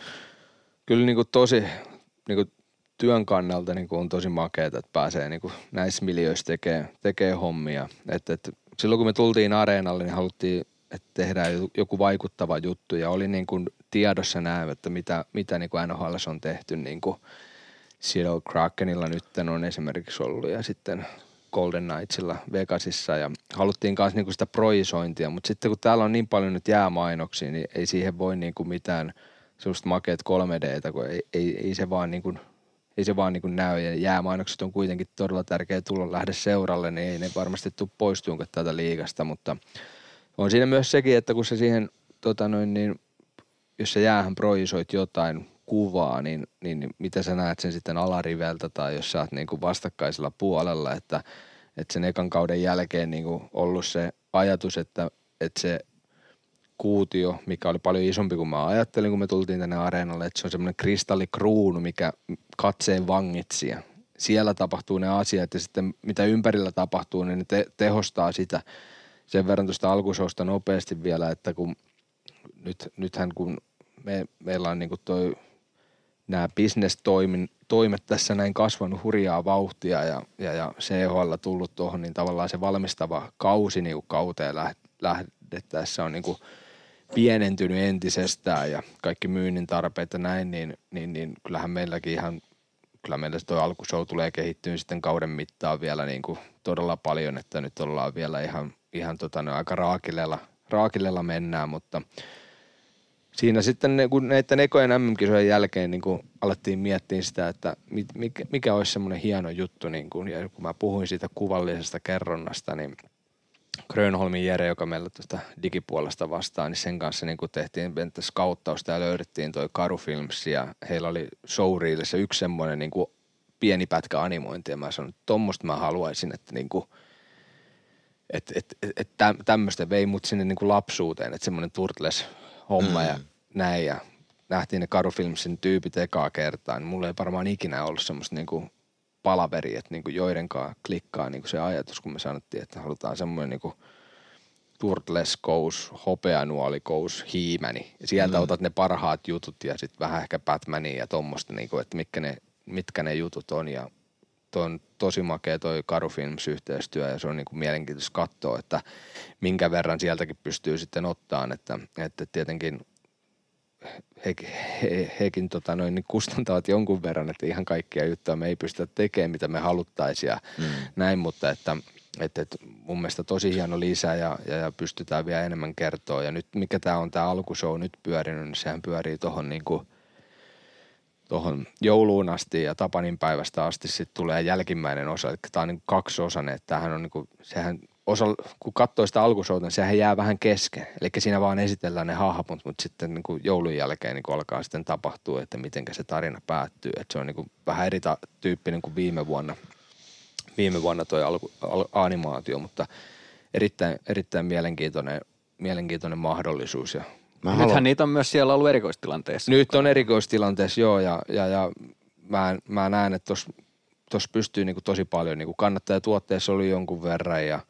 kyllä niin kuin tosi niin kuin työn kannalta niin kuin on tosi makeata, että pääsee niin kuin näissä miljöissä tekee, tekee hommia. Et, et, silloin kun me tultiin areenalle, niin haluttiin, että tehdään joku vaikuttava juttu ja oli niin kuin tiedossa näin, että mitä, mitä niin kuin NHL on tehty niin kuin Seattle Krakenilla nyt on esimerkiksi ollut ja sitten Golden Knightsilla Vegasissa ja haluttiin myös niinku sitä projisointia, mutta sitten kun täällä on niin paljon nyt jäämainoksia, niin ei siihen voi niinku mitään sellaista makeet 3Dtä, kun ei, ei, ei se vaan niinku, ei se vaan niinku näy. Ja jäämainokset on kuitenkin todella tärkeä tulla lähde seuralle, niin ei ne varmasti tule poistuunko tätä liigasta, mutta on siinä myös sekin, että kun se siihen, tota noin, niin, jos sä jäähän projisoit jotain kuvaa, niin, niin, mitä sä näet sen sitten alariveltä tai jos sä oot niin kuin vastakkaisella puolella, että, että sen ekan kauden jälkeen niin kuin ollut se ajatus, että, että se kuutio, mikä oli paljon isompi kuin mä ajattelin, kun me tultiin tänne areenalle, että se on semmoinen kristallikruunu, mikä katseen vangitsi ja siellä tapahtuu ne asiat ja sitten mitä ympärillä tapahtuu, niin ne te- tehostaa sitä. Sen verran tuosta alkusousta nopeasti vielä, että kun nyt, nythän kun me, meillä on niin kuin toi nämä bisnestoimet tässä näin kasvanut hurjaa vauhtia ja, ja, ja CHL tullut tuohon, niin tavallaan se valmistava kausi niin kauteen lähdettäessä on niin kuin pienentynyt entisestään ja kaikki myynnin tarpeet ja näin, niin, niin, niin kyllähän meilläkin ihan, kyllä meillä tuo alkushow tulee kehittyä sitten kauden mittaan vielä niin kuin todella paljon, että nyt ollaan vielä ihan, ihan tota, no, aika raakilella, raakilella mennään, mutta – siinä sitten ne, kun näiden ekojen MM-kisojen jälkeen niin kun alettiin miettiä sitä, että mikä, mikä olisi semmoinen hieno juttu, niin kun, ja kun mä puhuin siitä kuvallisesta kerronnasta, niin Grönholmin Jere, joka meillä tuosta digipuolesta vastaa, niin sen kanssa niin kun tehtiin skauttausta ja löydettiin toi Karufilms ja heillä oli showreelissä yksi semmoinen niin pieni pätkä animointia. Mä sanoin, että tuommoista mä haluaisin, että niin kuin, et, et, et, et tämmöistä vei mut sinne niin kuin lapsuuteen, että semmoinen Turtles homma mm. ja näin ja nähtiin ne Kadufilmsin tyypit ekaa kertaa, niin mulla ei varmaan ikinä ollut semmoista niinku palaveri, että niinku joidenkaan klikkaa niinku se ajatus, kun me sanottiin, että halutaan semmoinen niinku Turtles Goes, Hopeanuoli Goes, Hiimäni. Ja sieltä mm. otat ne parhaat jutut ja sitten vähän ehkä Batmania ja tuommoista, niinku, että mitkä ne, mitkä ne jutut on. Ja on tosi makea toi Karufilms-yhteistyö ja se on niinku mielenkiintoista katsoa, että minkä verran sieltäkin pystyy sitten ottaan, että, että tietenkin he, he, hekin tota noin, niin kustantavat jonkun verran, että ihan kaikkia juttuja me ei pystytä tekemään, mitä me haluttaisiin ja mm. näin, mutta että, että, että mun mielestä tosi hieno lisä ja, ja, ja pystytään vielä enemmän kertoa. Ja nyt mikä tämä on tämä alkushow nyt pyörinyt, niin sehän pyörii tuohon niin kuin, tuohon jouluun asti ja Tapanin päivästä asti sitten tulee jälkimmäinen osa. Eli tämä on niin kaksiosainen, että tämähän on niin kuin, sehän osa, kun katsoo sitä alkusouta, niin sehän jää vähän kesken. Eli siinä vaan esitellään ne hahmot, mutta sitten niin kuin joulun jälkeen niin kuin alkaa sitten tapahtua, että miten se tarina päättyy. Että se on niin kuin vähän eri tyyppinen kuin viime vuonna, viime vuonna toi alku, al, animaatio, mutta erittäin, erittäin mielenkiintoinen, mielenkiintoinen mahdollisuus. Ja Mä Nythän haluan... niitä on myös siellä ollut erikoistilanteessa. Nyt on erikoistilanteessa, joo, ja, ja, ja mä, mä näen, että tuossa pystyy niin kuin tosi paljon, niin kuin kannattajatuotteessa oli jonkun verran, ja –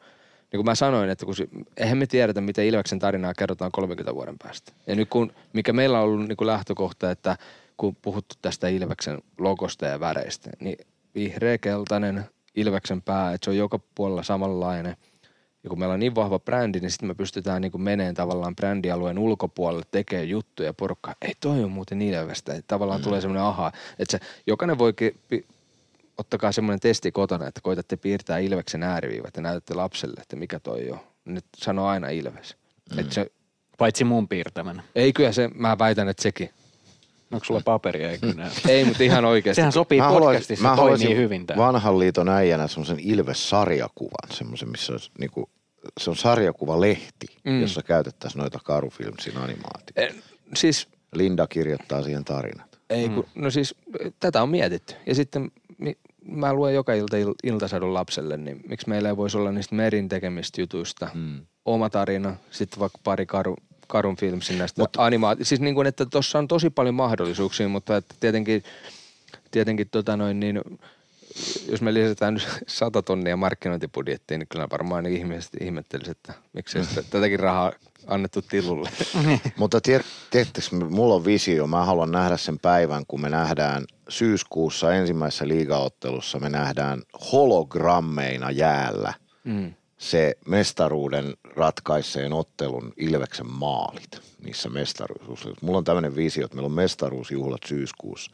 niin kuin mä sanoin, että kun, eihän me tiedetä, miten Ilveksen tarinaa kerrotaan 30 vuoden päästä. Ja nyt kun, mikä meillä on ollut niin kuin lähtökohta, että kun puhuttu tästä Ilveksen logosta ja väreistä, niin vihreä, keltainen, Ilveksen pää, että se on joka puolella samanlainen. Ja kun meillä on niin vahva brändi, niin sitten me pystytään niin meneen tavallaan brändialueen ulkopuolelle tekemään juttuja porukka. Ei toi on muuten Ilvestä. Että tavallaan mm. tulee semmoinen aha, että se, jokainen voi ottakaa semmoinen testi kotona, että koitatte piirtää Ilveksen ääriviivat ja näytätte lapselle, että mikä toi on. Nyt sano aina Ilves. Mm. Että se, Paitsi mun piirtämänä. Ei kyllä se, mä väitän, että sekin. Onko sulla paperia? Ei, kyllä ei mutta ihan oikeasti. Sehän sopii mä podcastissa, mä toimii niin hyvin tää. vanhan liiton äijänä semmoisen Ilves-sarjakuvan, semmoisen, missä olisi niinku, se on sarjakuvalehti, mm. jossa käytettäisiin noita Karufilmsin animaatioita. Eh, siis... Linda kirjoittaa siihen tarinat. Ei, kun, mm. no siis tätä on mietitty. Ja sitten mä luen joka ilta il, iltasadun lapselle, niin miksi meillä ei voisi olla niistä merin tekemistä jutuista mm. oma tarina, sitten vaikka pari karu, karun filmsin näistä Mut, animaatioista. Siis niin kuin, että tuossa on tosi paljon mahdollisuuksia, mutta että tietenkin, tietenkin tota noin, niin, jos me lisätään nyt [laughs] 100 tonnia markkinointibudjettiin, niin kyllä varmaan niin ihmiset ihmettelisivät, että miksei sitä, tätäkin rahaa annettu tilulle. [laughs] Mutta tiet, tiedättekö, mulla on visio. Mä haluan nähdä sen päivän, kun me nähdään syyskuussa ensimmäisessä liigaottelussa, me nähdään hologrammeina jäällä Mm. se mestaruuden ratkaiseen ottelun Ilveksen maalit niissä mestaruus. Mulla on tämmöinen visio, että meillä on mestaruusjuhlat syyskuussa.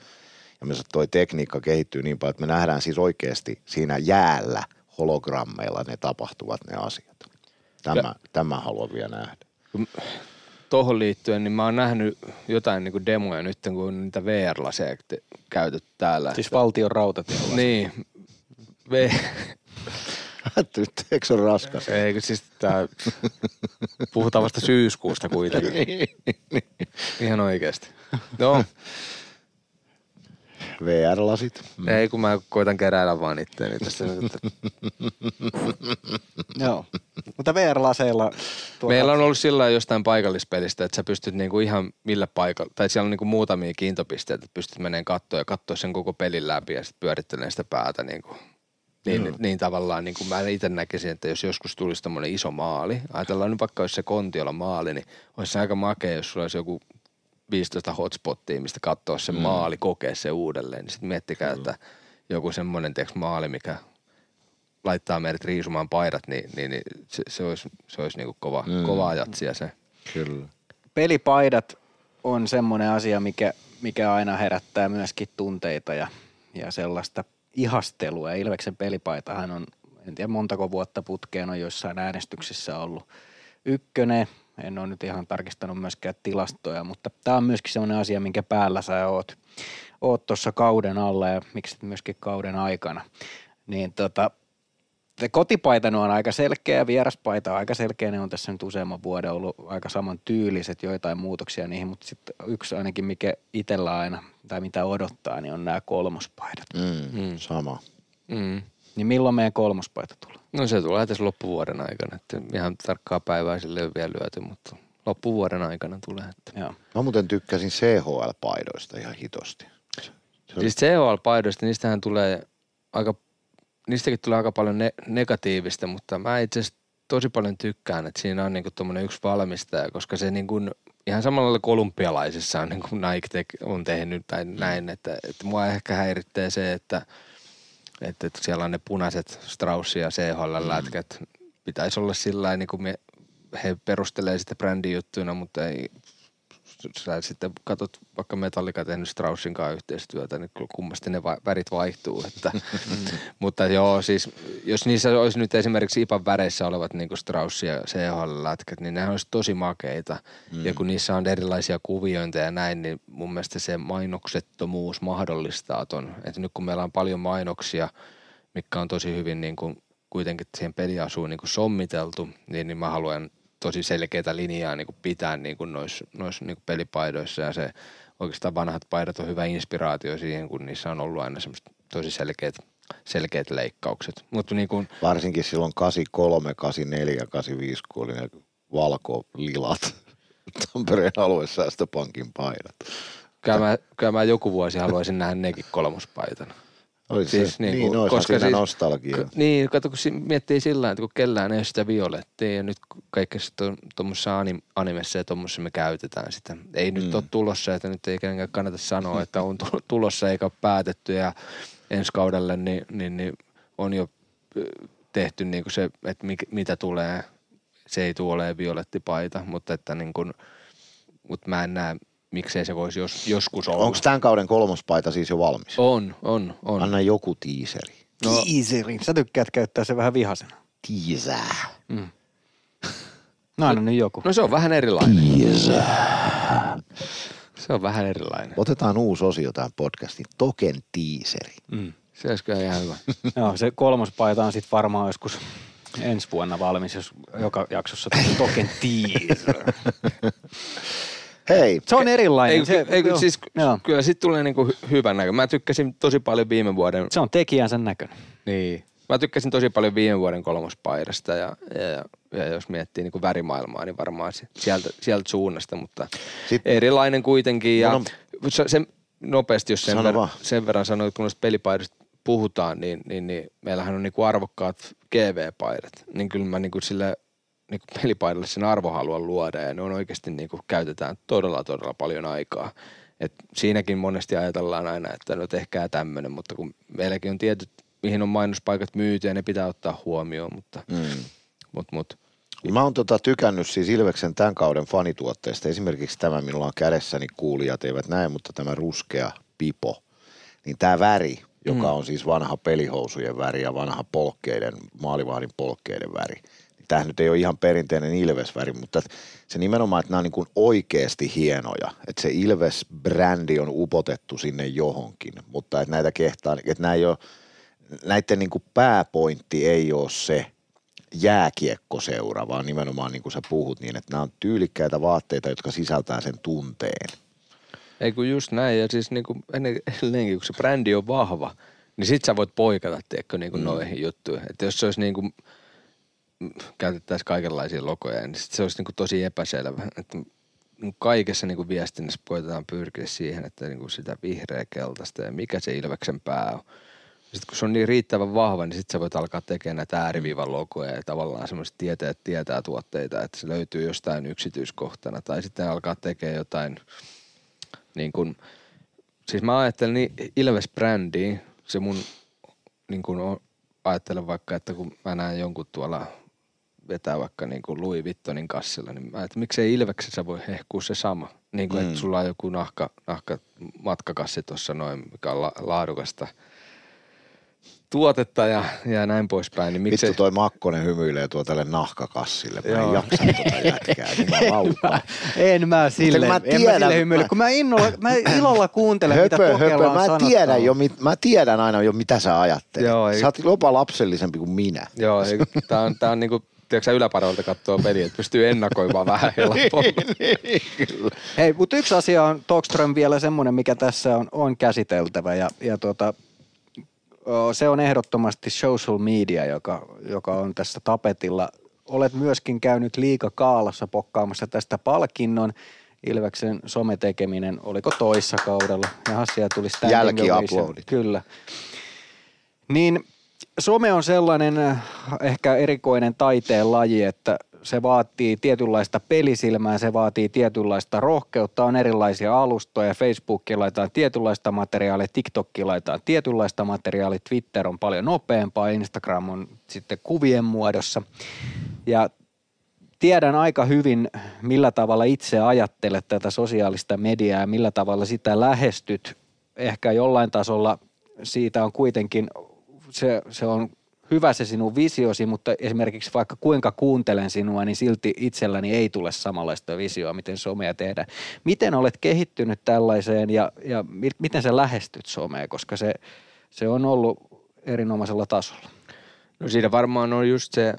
Ja me toi tekniikka kehittyy niin paljon, että me nähdään siis oikeasti siinä jäällä hologrammeilla ne tapahtuvat ne asiat. Tämä, tämä haluan vielä nähdä. Tuohon liittyen, niin mä oon nähnyt jotain niin kuin demoja nyt, kun on niitä VR-laseja te- käytetty täällä. Siis valtion rautatiellä. Niin. V- Se ole raskas? Eikö siis tää, puhutaan vasta syyskuusta kuitenkin. Ihan oikeasti. No, VR-lasit. ei kun mä koitan keräillä vaan itteeni tästä. Joo. Mutta VR-laseilla... tuota- Meillä on ollut sillä jostain paikallispelistä, että sä pystyt niinku ihan millä paikalla, tai siellä on niinku muutamia kiintopisteitä, että pystyt menemään katsoa ja katsoa sen koko pelin läpi ja sitten pyörittelemään sitä päätä niinku. Niin, niin, niin, tavallaan niin kuin mä itse näkisin, että jos joskus tulisi tämmöinen iso maali, ajatellaan nyt vaikka olisi se Kontiola maali, niin olisi se aika makea, jos sulla olisi joku 15 hotspottia, mistä katsoa se mm. maali, kokea se uudelleen. Niin sitten miettikää, että joku semmoinen teoks maali, mikä laittaa meidät riisumaan paidat, niin, niin, niin se, se, olisi, se olisi niin kuin kova, mm. kova jatsia se. Kyllä. pelipaidat on semmoinen asia, mikä, mikä aina herättää myöskin tunteita ja, ja sellaista ihastelua. Ilveksen pelipaitahan on, en tiedä montako vuotta putkeen on joissain äänestyksissä ollut ykkönen. En ole nyt ihan tarkistanut myöskään tilastoja, mutta tämä on myöskin semmoinen asia, minkä päällä sä oot, oot tuossa kauden alla ja miksi myöskin kauden aikana. Niin tota, se kotipaita on aika selkeä, vieraspaita on aika selkeä, ne on tässä nyt useamman vuoden ollut aika saman tyyliset, joitain muutoksia niihin, mutta sitten yksi ainakin, mikä itsellä aina, tai mitä odottaa, niin on nämä kolmospaidat. Mm, mm. Sama. Mm. Niin milloin meidän kolmospaita tulee? No se tulee tässä loppuvuoden aikana, että ihan tarkkaa päivää sille ei ole vielä lyöty, mutta loppuvuoden aikana tulee. Että. Joo. Mä muuten tykkäsin CHL-paidoista ihan hitosti. Se oli- Siis CHL-paidoista, niistähän tulee aika, niistäkin tulee aika paljon ne, negatiivista, mutta mä itse asiassa tosi paljon tykkään, että siinä on niinku tommonen yksi valmistaja, koska se niinku, ihan samalla lailla kolumbialaisissa on niinku Nike tek, on tehnyt tai näin, että, että mua ehkä häiritsee se, että, että, että siellä on ne punaiset Straussi ja CHL-lätkät. Pitäisi olla sillä niin kuin me, he perustelee sitä brändijuttuina, mutta ei, sä sitten katsot vaikka Metallica tehnyt Straussin kanssa yhteistyötä, niin kyllä kummasti ne va- värit vaihtuu. Että. [laughs] [laughs] Mutta joo, siis jos niissä olisi nyt esimerkiksi IPAn väreissä olevat niin kuin Strauss ja CHL-lätkät, niin nehän olisi tosi makeita. Mm. Ja kun niissä on erilaisia kuviointeja ja näin, niin mun mielestä se mainoksettomuus mahdollistaa ton. Että nyt kun meillä on paljon mainoksia, mikä on tosi hyvin niin kuin kuitenkin siihen peliasuun niin kuin sommiteltu, niin, niin mä haluan tosi selkeitä linjaa niin kuin pitää niin kuin noissa nois, niin kuin pelipaidoissa ja se oikeastaan vanhat paidat on hyvä inspiraatio siihen, kun niissä on ollut aina semmoista tosi selkeät, selkeät leikkaukset. Mutta niin kuin, Varsinkin silloin 83, 84, 85, kun oli ne valko-lilat [laughs] Tampereen aluesäästöpankin paidat. kyllä, mä, kyllä mä joku vuosi haluaisin nähdä nekin kolmospaitana. Oli Siis se, niin niin, kuin- niin koska siinä siis- nostalgia. K- Niin, kato kun si- miettii sillä tavalla, että kun kellään ei ole sitä violettia ja nyt kaikessa tuommoisessa anim- animessa ja tuommoisessa me käytetään sitä. Ei nyt Mm. ole tulossa, että nyt ei kenenkään kannata sanoa, että on tu- [laughs] tulossa eikä ole päätetty ja ensi kaudelle niin, niin, niin on jo tehty niin kuin se, että mitä tulee. Se ei tule olemaan violettipaita, mutta että niin kuin, mutta mä en näe, miksei se voisi jos, joskus olla. Onko tämän kauden kolmospaita siis jo valmis? On, on, on. Anna joku tiiseri. No. Teaserin. Sä tykkäät käyttää se vähän vihasena. Tiisää. No aina nyt joku. No se on vähän erilainen. Se on vähän erilainen. Otetaan uusi osio tähän podcastiin. Token tiiseri. Mm. Se olisi kyllä ihan hyvä. [laughs] Joo, se kolmospaita on sitten varmaan joskus ensi vuonna valmis, jos joka jaksossa tulee token teaser. [laughs] Hei, Se on erilainen. Ei, se, ei, joo, siis, joo. kyllä sit tulee niinku hy- hyvän näkö. Mä tykkäsin tosi paljon viime vuoden, se on tekijänsä näköinen. niin. Mä tykkäsin tosi paljon viime vuoden kolmospaidasta ja, ja, ja, ja jos miettii niinku värimaailmaa, niin varmaan se- sieltä, sieltä suunnasta, mutta Sitten- erilainen kuitenkin. Ja Mun se, se, nopeasti, jos sen, ver, sen verran sanoit, kun noista pelipaidoista puhutaan, niin, niin, niin meillähän on niin kuin arvokkaat GV-paidat. Niin kyllä mä niin kuin sille niin kuin pelipaidalle sen arvo haluan luoda ja ne on oikeasti niin kuin käytetään todella todella paljon aikaa. Et siinäkin monesti ajatellaan aina, että no tehkää tämmöinen, mutta kun meilläkin on tietyt, mihin on mainospaikat myyty ja ne pitää ottaa huomioon, mutta, Mm. mut, mut, Mä oon tota tykännyt siis Ilveksen tämän kauden fanituotteista. Esimerkiksi tämä, minulla on kädessäni kuulijat eivät näe, mutta tämä ruskea pipo. Niin tämä väri, joka Mm. on siis vanha pelihousujen väri ja vanha polkkeiden, maalivahdin polkkeiden väri. Tämähän nyt ei ole ihan perinteinen Ilves-väri, mutta se nimenomaan, että nämä on niin kuin oikeasti hienoja. Että se Ilves-brändi on upotettu sinne johonkin, mutta että näitä kehtaa, että nämä ei ole, näiden niin kuin pääpointti ei ole se, jääkiekkoseura, vaan nimenomaan niin kuin sä puhut niin, että nämä on tyylikkäitä vaatteita, jotka sisältää sen tunteen. ei kun just näin ja siis niin kuin ennen, kun se brändi on vahva, niin sit sä voit poikata, tiedätkö, niin kuin mm. noihin juttuihin. Että jos se olisi niin kuin, käytettäisiin kaikenlaisia logoja, niin sit se olisi niin kuin tosi epäselvä. Että kaikessa niin kuin viestinnässä koitetaan pyrkiä siihen, että niin kuin sitä vihreä keltaista ja mikä se Ilveksen pää on. Sitten kun se on niin riittävän vahva, niin sitten sä voit alkaa tekemään näitä ääriviivan logoja ja tavallaan semmoiset tietäjät tietää tuotteita, että se löytyy jostain yksityiskohtana. Tai sitten alkaa tekemään jotain niin kuin, siis mä ajattelen niin Ilves-brändiin, se mun niin kuin ajattelen vaikka, että kun mä näen jonkun tuolla vetää vaikka niin kuin Louis Vittonin kassilla, niin mä että miksei Ilveksessä voi hehkua se sama. Niin kuin, mm. Että sulla on joku nahka, nahka matkakassi tuossa noin, mikä on la, laadukasta tuotetta ja, ja näin poispäin. Niin miksei, Vittu toi Makkonen hymyilee tuo tälle nahkakassille. Mä en Joo. jaksa tota [laughs] jätkää, niin mä laupan. En mä sille, mä en mä tiedän, sille hymyile, kun mä, innolla, mä ilolla kuuntelen, mitä Höpö, Pokella höpö, mä sanottaa. tiedän, jo, mit- mä tiedän aina jo, mitä sä ajattelet. Joo, ei- Sä oot jopa lapsellisempi kuin minä. Joo, ei, tää on, tää on niinku, tiedätkö sä yläparolta katsoo peliä, että pystyy ennakoimaan vähän helpommin. Hei, mutta yksi asia on Tokström vielä semmoinen, mikä tässä on, on käsiteltävä ja, ja tota, ö, se on ehdottomasti social media, joka, joka on tässä tapetilla. Olet myöskin käynyt liikakaalassa pokkaamassa tästä palkinnon. Ilveksen sometekeminen, oliko toissa kaudella? Jaha, siellä tuli standing ovation. Jälkiuploadit. Kyllä. Niin some on sellainen äh, ehkä erikoinen taiteen laji, että se vaatii tietynlaista pelisilmää, se vaatii tietynlaista rohkeutta, on erilaisia alustoja, Facebookiin laitetaan tietynlaista materiaalia, TikTokkiin laitetaan tietynlaista materiaalia, Twitter on paljon nopeampaa, Instagram on sitten kuvien muodossa. Ja tiedän aika hyvin, millä tavalla itse ajattelet tätä sosiaalista mediaa ja millä tavalla sitä lähestyt. Ehkä jollain tasolla siitä on kuitenkin, se, se on hyvä se sinun visiosi, mutta esimerkiksi vaikka kuinka kuuntelen sinua, niin silti itselläni ei tule samanlaista visioa, miten somea tehdään. Miten olet kehittynyt tällaiseen ja, ja mi- miten sä lähestyt somea, koska se, se on ollut erinomaisella tasolla? No siinä varmaan on just se,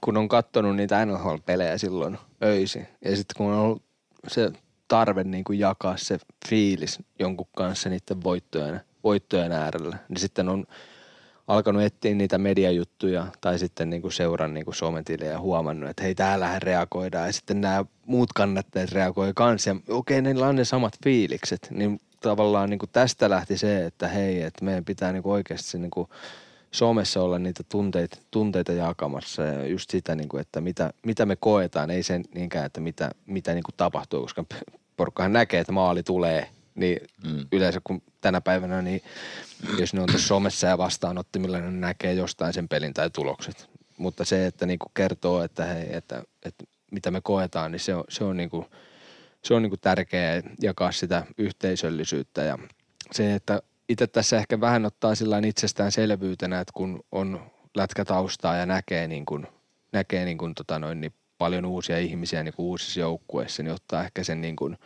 kun on kattonut niitä NHL-pelejä silloin öisin. Ja sitten kun on ollut se tarve niin kuin jakaa se fiilis jonkun kanssa niiden voittojen, voittojen äärellä, niin sitten on alkanut etsiä niitä mediajuttuja tai sitten niin kuin seuran niin kuin sometilejä ja huomannut, että hei täällähän reagoidaan. Ja sitten nämä muut kannattajat reagoi kanssa ja okei niillä on ne samat fiilikset, niin tavallaan niin kuin tästä lähti se, että hei, että meidän pitää niin kuin oikeasti niin kuin somessa olla niitä tunteita, tunteita jakamassa. Ja just sitä, niin kuin, että mitä, mitä me koetaan, ei sen niinkään, että mitä, mitä niin kuin tapahtuu, koska porukkahan näkee, että maali tulee, niin mm. yleensä kun tänä päivänä, niin jos ne on tuossa somessa ja vastaanottimilla, niin ne näkee jostain sen pelin tai tulokset. Mutta se, että niin kuin kertoo, että hei, että, että mitä me koetaan, niin se on, se on, niin kuin, se on niin kuin tärkeää jakaa sitä yhteisöllisyyttä ja se, että itse tässä ehkä vähän ottaa sillä itsestäänselvyytenä, että kun on lätkätaustaa ja näkee, niin kuin, näkee niin kuin, tota noin, niin paljon uusia ihmisiä niin kuin uusissa joukkueissa, niin ottaa ehkä sen niin kuin,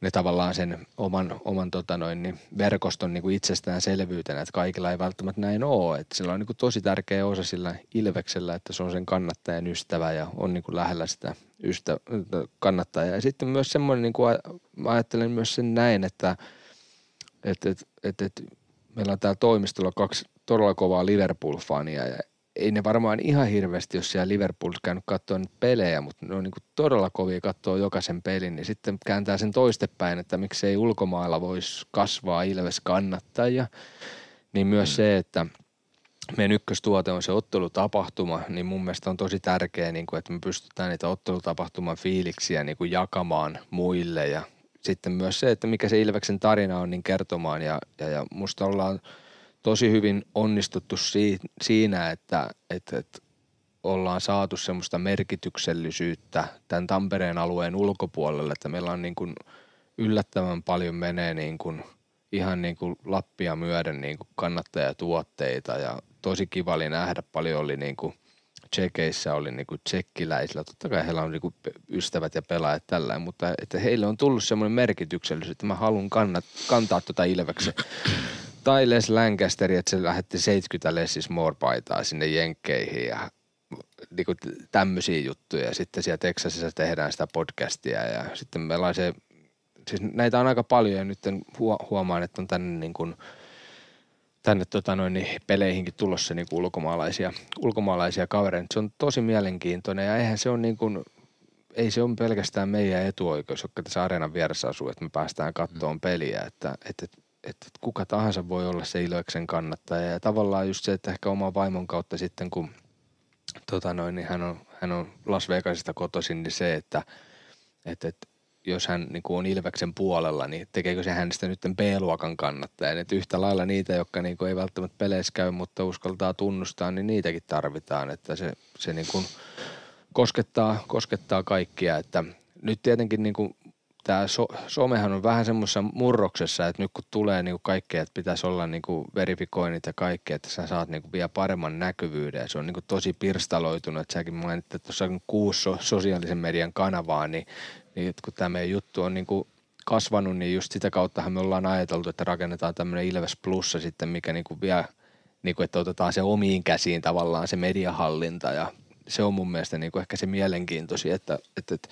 ne tavallaan sen oman, oman tota noin, niin verkoston niin kuin itsestäänselvyytenä, että kaikilla ei välttämättä näin ole. Että sillä on niin kuin tosi tärkeä osa sillä Ilveksellä, että se on sen kannattajan ystävä ja on niin kuin lähellä sitä ystä, kannattajaa. Ja sitten myös semmoinen, niin kuin mä ajattelen myös sen näin, että et, et, et, et, meillä on täällä toimistolla kaksi todella kovaa Liverpool-fania ja ei ne varmaan ihan hirveästi, jos siellä Liverpoolissa käynyt katsoa niitä pelejä, mutta ne on niin todella kovia katsoa jokaisen pelin, niin sitten kääntää sen toistepäin, että miksei ulkomailla voisi kasvaa Ilves kannattajia. niin myös mm. se, että meidän ykköstuote on se ottelutapahtuma, niin mun mielestä on tosi tärkeää, niin kuin, että me pystytään niitä ottelutapahtuman fiiliksiä niin kuin jakamaan muille ja sitten myös se, että mikä se Ilveksen tarina on, niin kertomaan ja, ja, ja musta ollaan tosi hyvin onnistuttu si, siinä, että, että, että ollaan saatu semmoista merkityksellisyyttä tämän Tampereen alueen ulkopuolelle, että meillä on niin kuin yllättävän paljon menee niin kuin ihan niin kuin Lappia myöden niin kuin kannattajatuotteita ja tosi kiva oli nähdä, paljon oli niin kuin Tsekeissä oli niin kuin tsekkiläisillä, totta kai heillä on niin kuin ystävät ja pelaajat tällä, mutta että heille on tullut semmoinen merkityksellisyys, että mä haluan kannat, kantaa tuota Ilveksen. Tai Les Lancaster, että se lähetti 70 Lessis Moore-paitaa sinne Jenkkeihin ja niin kuin tämmöisiä juttuja. Ja sitten siellä Texasissa tehdään sitä podcastia ja sitten meillä on se, siis näitä on aika paljon ja nyt huomaan, että on tänne niin kuin – tänne tota noin, niin peleihinkin tulossa niin kuin ulkomaalaisia, ulkomaalaisia kavereita. Se on tosi mielenkiintoinen ja eihän se on niin kuin, ei se ole pelkästään meidän etuoikeus, jotka tässä areenan vieressä asuu, että me päästään kattoon mm. peliä, että, että, että, kuka tahansa voi olla se Ilveksen kannattaja ja tavallaan just se, että ehkä oman vaimon kautta sitten kun tota noin, niin hän on, hän on Las Vegasista kotoisin, niin se, että, että, että jos hän niin kuin on Ilveksen puolella, niin tekeekö se hänestä nyt B-luokan kannattaja. Et yhtä lailla niitä, jotka niin kuin ei välttämättä peleissä käy, mutta uskaltaa tunnustaa, niin niitäkin tarvitaan. Että se, se niin kuin koskettaa, koskettaa kaikkia. Että nyt tietenkin niin kuin tämä so, somehan on vähän semmoisessa murroksessa, että nyt kun tulee niin kuin kaikkea, että pitäisi olla niin kuin verifikoinnit ja kaikkea, että sä saat niin kuin vielä paremman näkyvyyden. Ja se on niin kuin tosi pirstaloitunut, että säkin mainitsit, että tuossa on kuusi so, sosiaalisen median kanavaa, niin niin kun tämä meidän juttu on niin kuin kasvanut, niin just sitä kauttahan me ollaan ajateltu, että rakennetaan tämmöinen Ilves Plussa sitten, mikä niin kuin vie, niin kuin, että otetaan se omiin käsiin tavallaan se mediahallinta ja se on mun mielestä niin kuin ehkä se mielenkiintoisi, että, että, että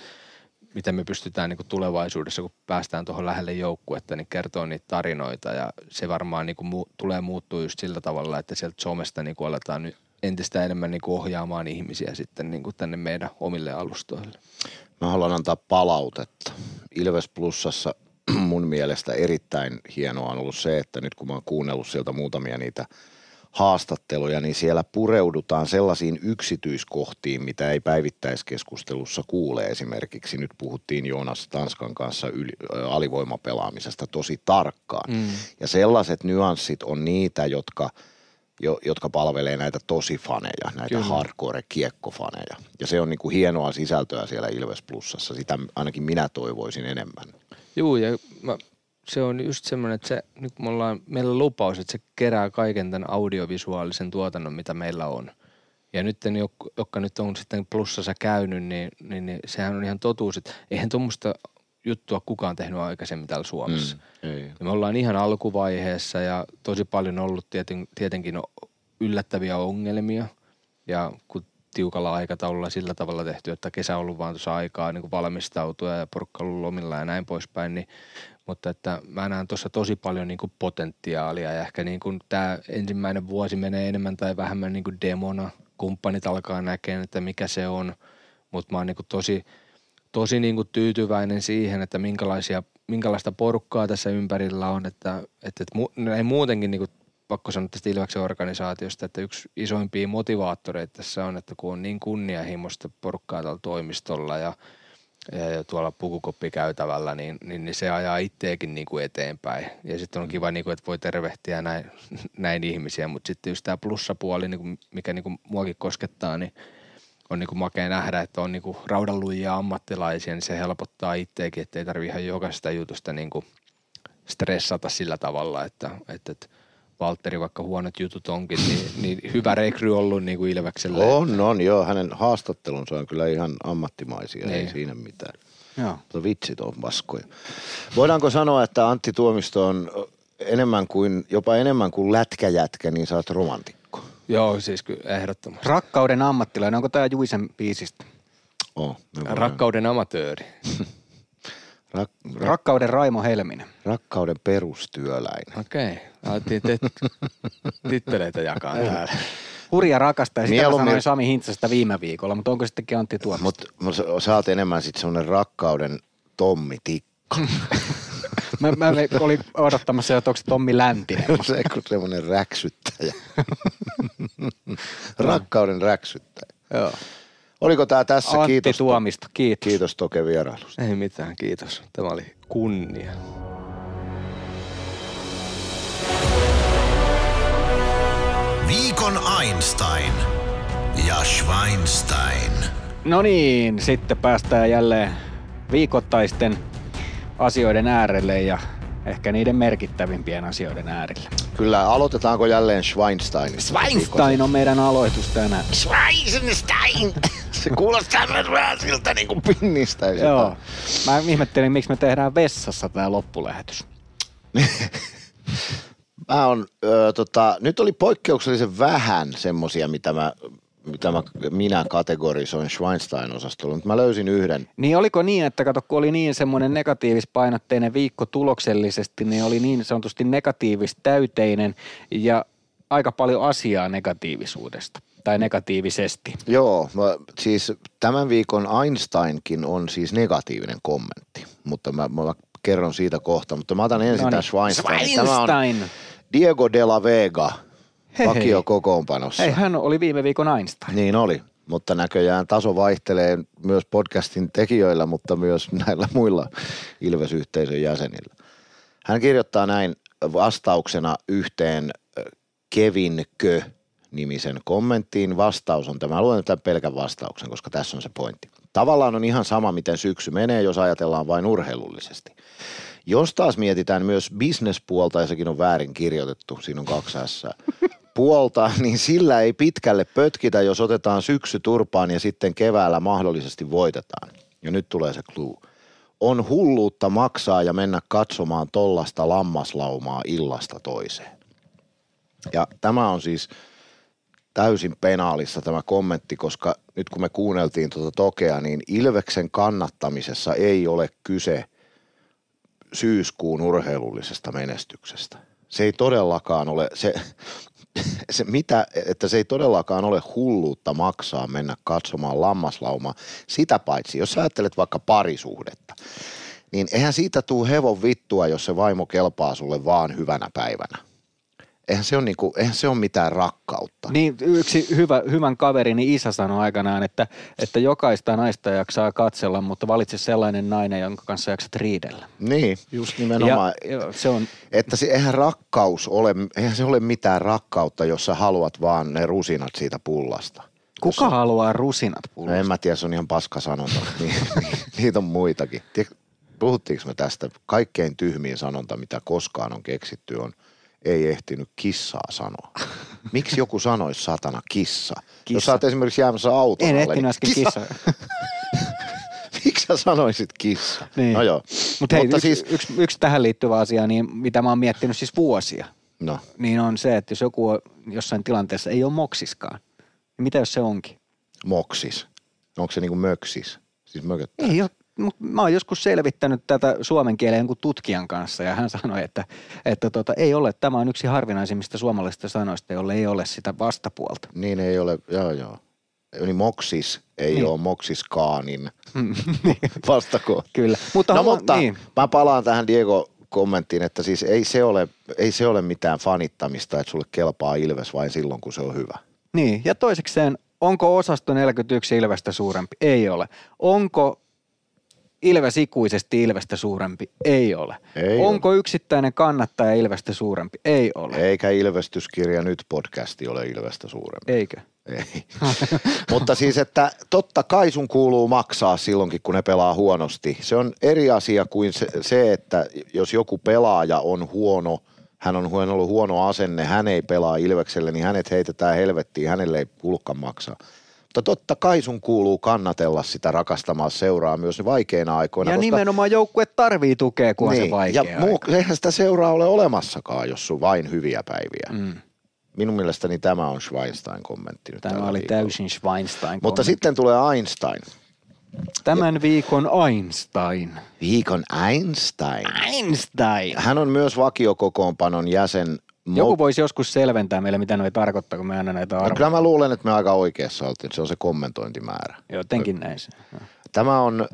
miten me pystytään niin kuin tulevaisuudessa, kun päästään tuohon lähelle joukkuetta, niin kertoo niitä tarinoita ja se varmaan niin kuin mu- tulee muuttuu just sillä tavalla, että sieltä somesta niin kuin aletaan nyt entistä enemmän niin kuin ohjaamaan ihmisiä sitten niin kuin tänne meidän omille alustoille. Mä haluan antaa palautetta. Ilves Plussassa mun mielestä erittäin hienoa on ollut se, että nyt kun mä oon kuunnellut sieltä muutamia niitä haastatteluja, niin siellä pureudutaan sellaisiin yksityiskohtiin, mitä ei päivittäiskeskustelussa kuule. Esimerkiksi nyt puhuttiin Joonas Tanskan kanssa yli, alivoimapelaamisesta tosi tarkkaan. Mm. Ja sellaiset nyanssit on niitä, jotka – jo, jotka palvelee näitä tosi faneja, näitä Kyllä. hardcore kiekkofaneja. Ja se on niin kuin hienoa sisältöä siellä Ilves Plussassa. Sitä ainakin minä toivoisin enemmän. Joo, ja mä, se on just semmoinen, että se, nyt me ollaan, meillä on lupaus, että se kerää kaiken tämän audiovisuaalisen tuotannon, mitä meillä on. Ja nyt, jotka nyt on sitten plussassa käynyt, niin, niin, niin sehän on ihan totuus, että eihän tuommoista juttua kukaan tehnyt aikaisemmin täällä Suomessa. Mm, ei. me ollaan ihan alkuvaiheessa ja tosi paljon ollut tieten, tietenkin yllättäviä ongelmia. Ja kun tiukalla aikataululla sillä tavalla tehty, että kesä on ollut vaan tuossa aikaa niin valmistautua ja porukka ollut lomilla ja näin poispäin, niin mutta että mä näen tuossa tosi paljon niin kuin potentiaalia ja ehkä niin kuin tämä ensimmäinen vuosi menee enemmän tai vähemmän niin kuin demona. Kumppanit alkaa näkemään, että mikä se on, mutta mä oon niin kuin tosi – tosi niin kuin tyytyväinen siihen, että minkälaisia, minkälaista porukkaa tässä ympärillä on, että, että, että näin muutenkin niin kuin pakko sanoa tästä Ilveksen organisaatiosta, että yksi isoimpia motivaattoreita tässä on, että kun on niin kunnianhimoista porukkaa tällä toimistolla ja tuolla pukukoppikäytävällä, niin, niin, niin, se ajaa itteekin niin kuin eteenpäin. Ja sitten on kiva, niin kuin, että voi tervehtiä näin, [laughs] näin ihmisiä, mutta sitten just tämä plussapuoli, niin kuin, mikä niin kuin muakin koskettaa, niin – on niin kuin makea nähdä, että on niin kuin raudanlujia ammattilaisia, niin se helpottaa itseäkin, että ei tarvitse ihan jokaisesta jutusta niin kuin stressata sillä tavalla, että, että, että Valtteri, vaikka huonot jutut onkin, niin, niin hyvä rekry ollut niin kuin Ilvekselle. On, on, joo. Hänen haastattelunsa on kyllä ihan ammattimaisia, niin. ei siinä mitään. Joo. Mutta vitsit on paskoja. Voidaanko sanoa, että Antti Tuomisto on enemmän kuin, jopa enemmän kuin lätkäjätkä, niin sä oot romantikko? Joo, siis kyllä ehdottomasti. Rakkauden ammattilainen, onko tämä Juisen biisistä? Oh, Rakkauden amatööri. [laughs] Rak- Rakkauden Raimo Helminen. Rakkauden perustyöläinen. Okei. Okay. Alettiin titteleitä jakaa täällä. Hurja rakastaa, ja sitä Mieluummin... sanoin Sami Hintsasta viime viikolla, mutta onko sittenkin Antti Tuomista? Mutta mut sä oot enemmän sitten semmoinen rakkauden Tommi Tikka. [laughs] Mä, mä olin odottamassa, että onko se Tommi Läntinen. [laughs] se kun semmoinen räksyttäjä. [laughs] Rakkauden räksyttäjä. Joo. Oliko tämä tässä? Antti kiitos, Tuomisto, kiitos. kiitos Toke vierailusta. Ei mitään, kiitos. Tämä oli kunnia. Viikon Einstein ja Schweinstein. No niin, sitten päästään jälleen viikoittaisten asioiden äärelle ja ehkä niiden merkittävimpien asioiden äärelle. Kyllä, aloitetaanko jälleen Schweinsteinista? Schweinstein on meidän aloitus tänään. Schweinstein! [laughs] Se kuulostaa myös vähän siltä niin kuin pinnistä. Joo. Mä ihmettelin, miksi me tehdään vessassa tämä loppulähetys. [laughs] Mä on, ö, tota, nyt oli poikkeuksellisen vähän semmosia, mitä mä, mitä mä, minä kategorisoin Schweinstein-osastolla, mutta mä löysin yhden. Niin oliko niin, että kato, kun oli niin semmoinen negatiivispainotteinen viikko tuloksellisesti, niin oli niin sanotusti negatiivistäyteinen ja aika paljon asiaa negatiivisuudesta tai negatiivisesti. Joo, mä, siis tämän viikon Einsteinkin on siis negatiivinen kommentti, mutta mä, mä kerron siitä kohta, mutta mä otan ensin Noniin. tämän Schweinstein. Tämä on Schweinstein. Diego de la Vega, Hei, vakio hei. kokoonpanossa. Ei, hän oli viime viikon Einstein. Niin oli, mutta näköjään taso vaihtelee myös podcastin tekijöillä, mutta myös näillä muilla Ilves-yhteisön jäsenillä. Hän kirjoittaa näin vastauksena yhteen ö, Kevin Kö nimisen kommenttiin. Vastaus on tämä. Mä luen tämän pelkän vastauksen, koska tässä on se pointti. Tavallaan on ihan sama, miten syksy menee, jos ajatellaan vain urheilullisesti. Jos taas mietitään myös bisnespuolta, ja sekin on väärin kirjoitettu, siinä on kaksi S, puolta, [laughs] niin sillä ei pitkälle pötkitä, jos otetaan syksy turpaan ja sitten keväällä mahdollisesti voitetaan. Ja nyt tulee se clue. On hulluutta maksaa ja mennä katsomaan tollasta lammaslaumaa illasta toiseen. Ja tämä on siis täysin penaalissa tämä kommentti, koska nyt kun me kuunneltiin tuota Tokea, niin Ilveksen kannattamisessa ei ole kyse syyskuun urheilullisesta menestyksestä. Se ei todellakaan ole, se, [coughs] se mitä, että se ei todellakaan ole hulluutta maksaa mennä katsomaan lammaslaumaa. Sitä paitsi, jos sä ajattelet vaikka parisuhdetta, niin eihän siitä tuu hevon vittua, jos se vaimo kelpaa sulle vaan hyvänä päivänä. Eihän se ole, niinku, eihän se ole mitään rakkautta. Niin yksi hyvä, hyvän kaverini isä sanoi aikanaan, että, että jokaista naista jaksaa katsella, mutta valitse sellainen nainen, jonka kanssa jaksat riidellä. Niin, just nimenomaan. Ja, se on, Että se, eihän rakkaus ole, eihän se ole mitään rakkautta, jos sä haluat vaan ne rusinat siitä pullasta. kuka haluaa rusinat No pullasta? en mä tiedä, se on ihan paska sanonta. Ni, ni, [laughs] niitä on muitakin. Puhuttiinko me tästä? Kaikkein tyhmin sanonta, mitä koskaan on keksitty, on ei ehtinyt kissaa sanoa. [laughs] Miksi joku sanoisi satana kissa? kissa. Jos Kissa. sä oot esimerkiksi jäämässä auton En alle, ehtinyt niin äsken kissa. [laughs] Miksi sä sanoisit kissa? Niin. No joo. Mut hei, Mutta yksi, siis, yksi, yksi, tähän liittyvä asia, niin mitä mä oon miettinyt siis vuosia, no, niin on se, että jos joku on jossain tilanteessa ei ole moksiskaan, niin mitä jos se onkin? moksis. Onko se niinku möksis? Siis mököttää. Ei ole, mä oon joskus selvittänyt tätä suomen kielen jonkun tutkijan kanssa ja hän sanoi, että, että tota, ei ole, tämä on yksi harvinaisimmista suomalaisista sanoista, jolle ei ole sitä vastapuolta. Niin ei ole, joo joo. Niin moksis ei Niin. ole moksiskaanin [laughs] vastakohta. Kyllä. Mutta, no haluan- mutta niin. mä palaan tähän Diego kommenttiin, että siis ei se, ole, ei se ole mitään fanittamista, että sulle kelpaa Ilves vain silloin, kun se on hyvä. Niin, ja toisekseen, onko osasto 41 Ilvestä suurempi? Ei ole. Onko Ilves ikuisesti Ilvestä suurempi? Ei ole. Ei onko yksittäinen kannattaja Ilvestä suurempi? Ei ole. Eikä Ilvestyskirja nyt podcasti ole Ilvestä suurempi. Eikö? Ei. [laughs] Mutta siis, että totta kai sun kuuluu maksaa silloinkin, kun ne pelaa huonosti. Se on eri asia kuin se, se että jos joku pelaaja on huono, hän on ollut huono asenne, hän ei pelaa Ilvekselle, niin hänet heitetään helvettiin, hänelle ei kuulukaan maksaa. Mutta totta kai sun kuuluu kannatella sitä rakastamaa seuraa myös vaikeina aikoina. Ja koska nimenomaan joukkue tarvii tukea, kun on se vaikea ja muu, aika. eihän sitä seuraa ole olemassakaan, jos sun vain hyviä päiviä. Mm. Minun mielestäni tämä on Schweinstein-kommentti nyt Tämä oli viikolla. täysin Schweinstein. Mutta kommentti. sitten tulee Einstein. Tämän viikon Einstein. Viikon Einstein. Einstein. Hän on myös vakiokokoonpanon jäsen. Mo- Joku voisi joskus selventää meille, mitä noi tarkoittaa, kun me aina näitä no, arvoja. kyllä mä luulen, että me aika oikeassa oltiin. Se on se kommentointimäärä. Jotenkin näin se. Tämä on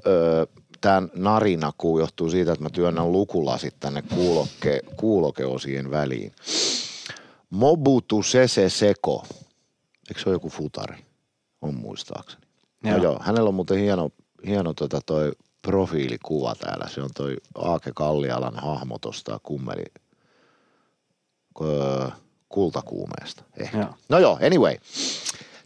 tämä narina kuu johtuu siitä, että mä työnnän lukulasit tänne kuuloke, kuulokeosien väliin. Mobutu Sese Seko. Eikö se ole joku futari? On muistaakseni. Joo. No joo, hänellä on muuten hieno, hieno tota toi profiilikuva täällä. Se on toi Aake Kallialan hahmo tosta kummeli kultakuumeesta. Ehkä. Joo. No joo, anyway.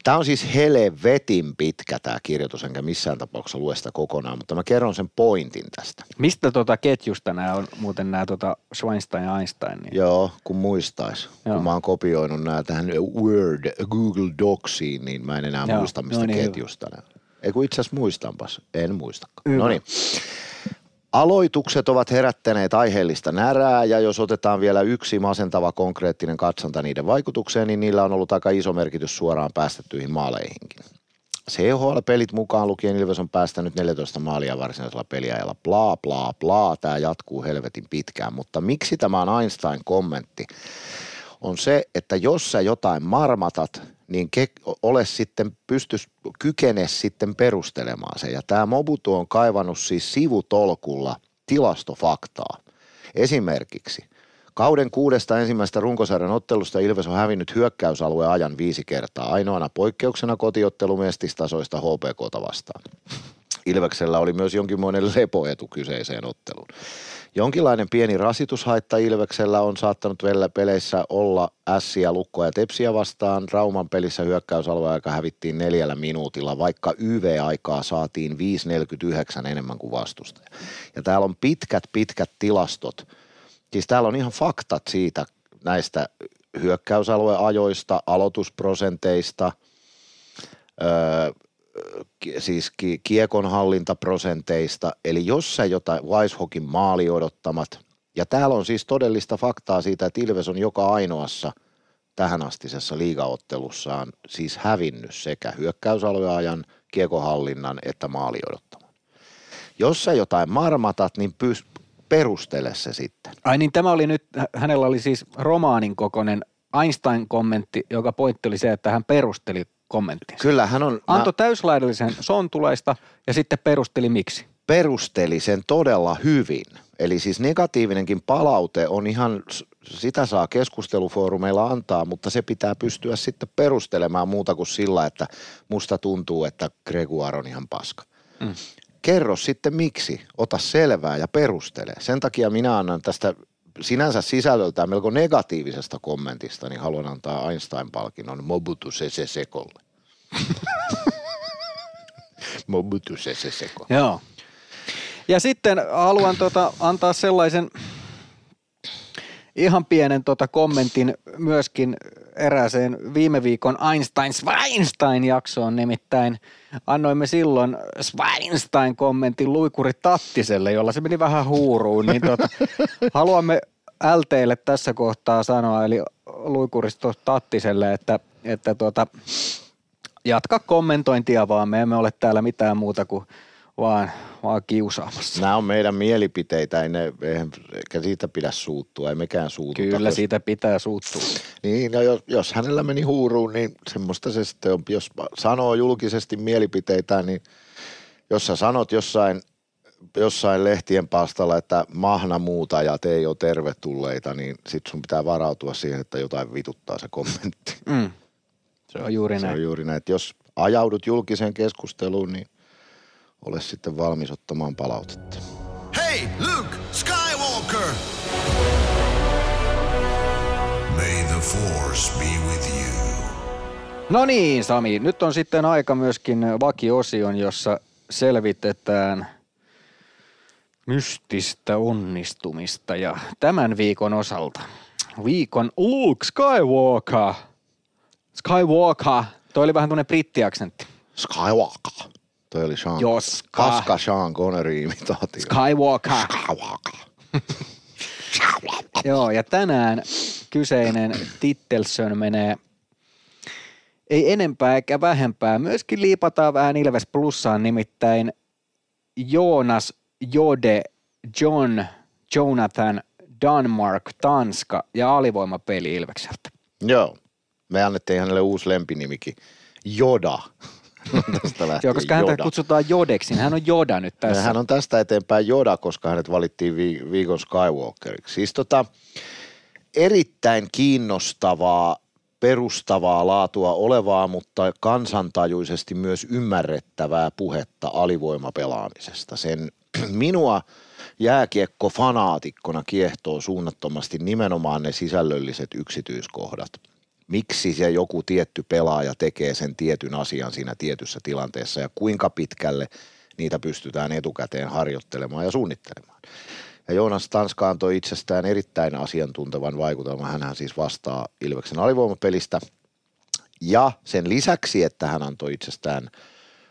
Tämä on siis helvetin pitkä tämä kirjoitus, enkä missään tapauksessa lue sitä kokonaan, mutta mä kerron sen pointin tästä. Mistä tota ketjusta nämä on muuten nämä tota Schweinstein ja Einstein? Niin? Joo, kun muistais. Joo. Kun mä oon kopioinut nämä tähän Word, Google Docsiin, niin mä en enää Joo, muista, mistä no niin, ketjusta ne. Ei kun itse asiassa muistanpas. En muistakaan. No niin. Aloitukset ovat herättäneet aiheellista närää ja jos otetaan vielä yksi masentava konkreettinen katsonta niiden vaikutukseen, niin niillä on ollut aika iso merkitys suoraan päästettyihin maaleihinkin. CHL-pelit mukaan lukien Ilves on päästänyt 14 maalia varsinaisella peliajalla. Bla bla bla, tämä jatkuu helvetin pitkään, mutta miksi tämä on Einstein-kommentti? On se, että jos sä jotain marmatat, niin ke- ole sitten, pystys, kykene sitten perustelemaan se. Ja tämä Mobutu on kaivannut siis sivutolkulla tilastofaktaa. Esimerkiksi kauden kuudesta ensimmäistä runkosarjan ottelusta Ilves on hävinnyt hyökkäysalueen ajan viisi kertaa, ainoana poikkeuksena kotiottelu mestistasoista HPKta vastaan. Ilveksellä oli myös jonkinmoinen lepoetu kyseiseen otteluun. Jonkinlainen pieni rasitushaitta Ilveksellä on saattanut vielä peleissä olla ässiä, lukkoja ja tepsiä vastaan. Rauman pelissä hyökkäysalueaika hävittiin neljällä minuutilla, vaikka YV-aikaa saatiin 5.49 enemmän kuin vastustaja. Ja täällä on pitkät, pitkät tilastot. Siis täällä on ihan faktat siitä näistä hyökkäysalueajoista, aloitusprosenteista, öö, siis ki- kiekonhallintaprosenteista, eli jos sä jotain Weishokin maali odottamat, ja täällä on siis todellista faktaa siitä, että Ilves on joka ainoassa tähänastisessa liigaottelussaan siis hävinnyt sekä hyökkäysalueajan, kiekohallinnan että maali odottaman. Jos sä jotain marmatat, niin pys- perustele se sitten. Ai niin, tämä oli nyt, hä- hänellä oli siis romaanin kokoinen Einstein-kommentti, joka pointti oli se, että hän perusteli kommenttinsa. Kyllä hän on, Antoi mä täyslaidallisen sontulaista ja sitten perusteli miksi. perusteli sen todella hyvin. Eli siis negatiivinenkin palaute on ihan, sitä saa keskustelufoorumeilla antaa, mutta se pitää pystyä sitten perustelemaan muuta kuin sillä, että musta tuntuu, että Gregoire on ihan paska. Mm. Kerro sitten miksi, ota selvää ja perustele. Sen takia minä annan tästä sinänsä melko negatiivisesta kommentista, niin haluan antaa Einstein-palkinnon Mobutu Sese Sekolle. [laughs] Mobutu Sese Seko. Joo. Ja sitten haluan tota, antaa sellaisen ihan pienen tota kommentin myöskin erääseen viime viikon Einstein Schweinstein jaksoon, nimittäin annoimme silloin Schweinstein kommentin luikuri Tattiselle, jolla se meni vähän huuruun, niin tota, [laughs] haluamme LTlle tässä kohtaa sanoa, eli luikuristo Tattiselle, että, että tota, jatka kommentointia vaan, me emme ole täällä mitään muuta kuin vaan, vaan kiusaamassa. Nämä on meidän mielipiteitä, ei ne, eihän, eikä siitä pidä suuttua, ei mekään suututa. Kyllä jos, siitä pitää suuttua. Niin, no jos, jos hänellä meni huuruun, niin semmoista se sitten on. Jos sanoo julkisesti mielipiteitä, niin jos sä sanot jossain, jossain lehtien palstalla, että mahnamuutajat ei ole tervetulleita, niin sit sun pitää varautua siihen, että jotain vituttaa se kommentti. Mm. Se on juuri Se näin. on juuri näin, että jos ajaudut julkiseen keskusteluun, niin ole sitten valmis ottamaan palautetta. Hey, Luke Skywalker! May the Force be with you. No niin, Sami, nyt on sitten aika myöskin vakiosion, jossa selvitetään mystistä onnistumista ja tämän viikon osalta. Viikon Luke Skywalker. Skywalker. Toi oli vähän tuonne brittiaksentti. Skywalker. Toi oli Sean, Joska. paska Sean Connery imitaatio. Skywalker. Skywalker. [laughs] Joo, ja tänään kyseinen Tittelson menee ei enempää eikä vähempää. Myöskin liipataan vähän Ilves Plussaan, nimittäin Joonas Jode John Jonathan Danmark Tanska ja alivoimapeli Ilvekseltä. Joo. Me annettiin hänelle uusi lempinimikin. Joda. Tästä lähtee Joo, koska häntä Joda. kutsutaan Jodeksi, niin hän on Joda nyt tässä. Hän on tästä eteenpäin Joda, koska hänet valittiin vi- viikon Skywalkeriksi. Siis tota, erittäin kiinnostavaa, perustavaa laatua olevaa, mutta kansantajuisesti myös ymmärrettävää puhetta alivoimapelaamisesta. Sen [clears throat] minua jääkiekko-fanaatikkona kiehtoo suunnattomasti nimenomaan ne sisällölliset yksityiskohdat. Miksi se joku tietty pelaaja tekee sen tietyn asian siinä tietyssä tilanteessa ja kuinka pitkälle niitä pystytään etukäteen harjoittelemaan ja suunnittelemaan. Ja Joonas Tanska antoi itsestään erittäin asiantuntevan vaikutelman. Hänhän siis vastaa Ilveksen alivoimapelistä. Ja sen lisäksi, että hän antoi itsestään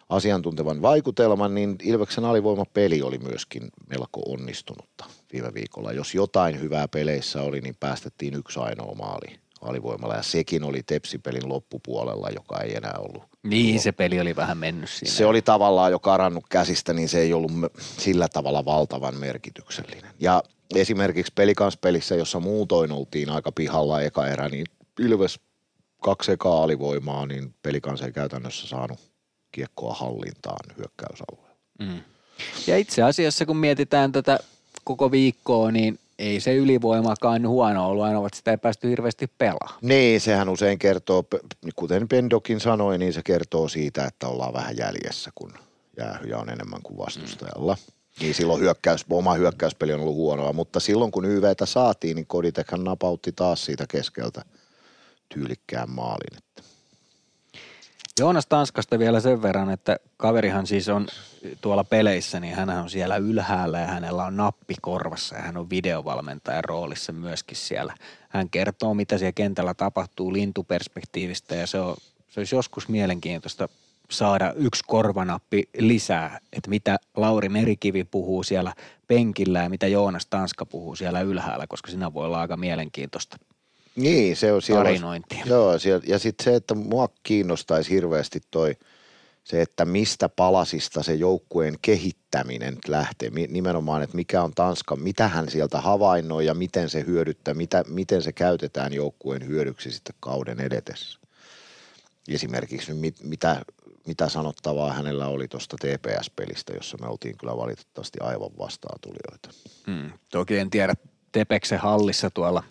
asiantuntevan vaikutelman, niin Ilveksen alivoimapeli oli myöskin melko onnistunutta viime viikolla. Jos jotain hyvää peleissä oli, niin päästettiin yksi ainoa maali alivoimalla. Ja sekin oli Tepsipelin loppupuolella, joka ei enää ollut Niin, se peli oli vähän mennyt siinä. se oli tavallaan jo karannut käsistä, niin se ei ollut sillä tavalla valtavan merkityksellinen. Ja esimerkiksi pelikanspelissä, jossa muutoin oltiin aika pihalla eka erä, niin Ilves kaksi ekaa alivoimaa, niin pelikans ei käytännössä saanut kiekkoa hallintaan hyökkäysalueella. Mm. Ja itse asiassa, kun mietitään tätä koko viikkoa, niin ei se ylivoimakaan huono ollut, aina ovat sitä ei päästy hirveästi pelaamaan. Niin, sehän usein kertoo, kuten Pendokin sanoi, niin se kertoo siitä, että ollaan vähän jäljessä, kun jäähyjä on enemmän kuin vastustajalla. Niin silloin hyökkäys, oma hyökkäyspeli on ollut huonoa, mutta silloin kun YVtä saatiin, niin Koditekhan napautti taas siitä keskeltä tyylikkään maalin. Että Joonas Tanskasta vielä sen verran, että kaverihan siis on tuolla peleissä, niin hän on siellä ylhäällä ja hänellä on nappi korvassa ja hän on videovalmentajan roolissa myöskin siellä. Hän kertoo, mitä siellä kentällä tapahtuu lintuperspektiivistä ja se, on, se olisi joskus mielenkiintoista saada yksi korvanappi lisää, että mitä Lauri Merikivi puhuu siellä penkillä ja mitä Joonas Tanska puhuu siellä ylhäällä, koska siinä voi olla aika mielenkiintoista Niin, se on siellä. tarinointia. Joo, siellä, ja sitten se, että mua kiinnostaisi hirveästi toi se, että mistä palasista se joukkueen kehittäminen lähtee. Nimenomaan, että mikä on Tanska, mitä hän sieltä havainnoi ja miten se hyödyttää, mitä, miten se käytetään joukkueen hyödyksi sitten kauden edetessä. Esimerkiksi mit, mitä, mitä sanottavaa hänellä oli tuosta TPS-pelistä, jossa me oltiin kyllä valitettavasti aivan vastaatulijoita. Mm. Toki en tiedä, Tepeksen hallissa tuolla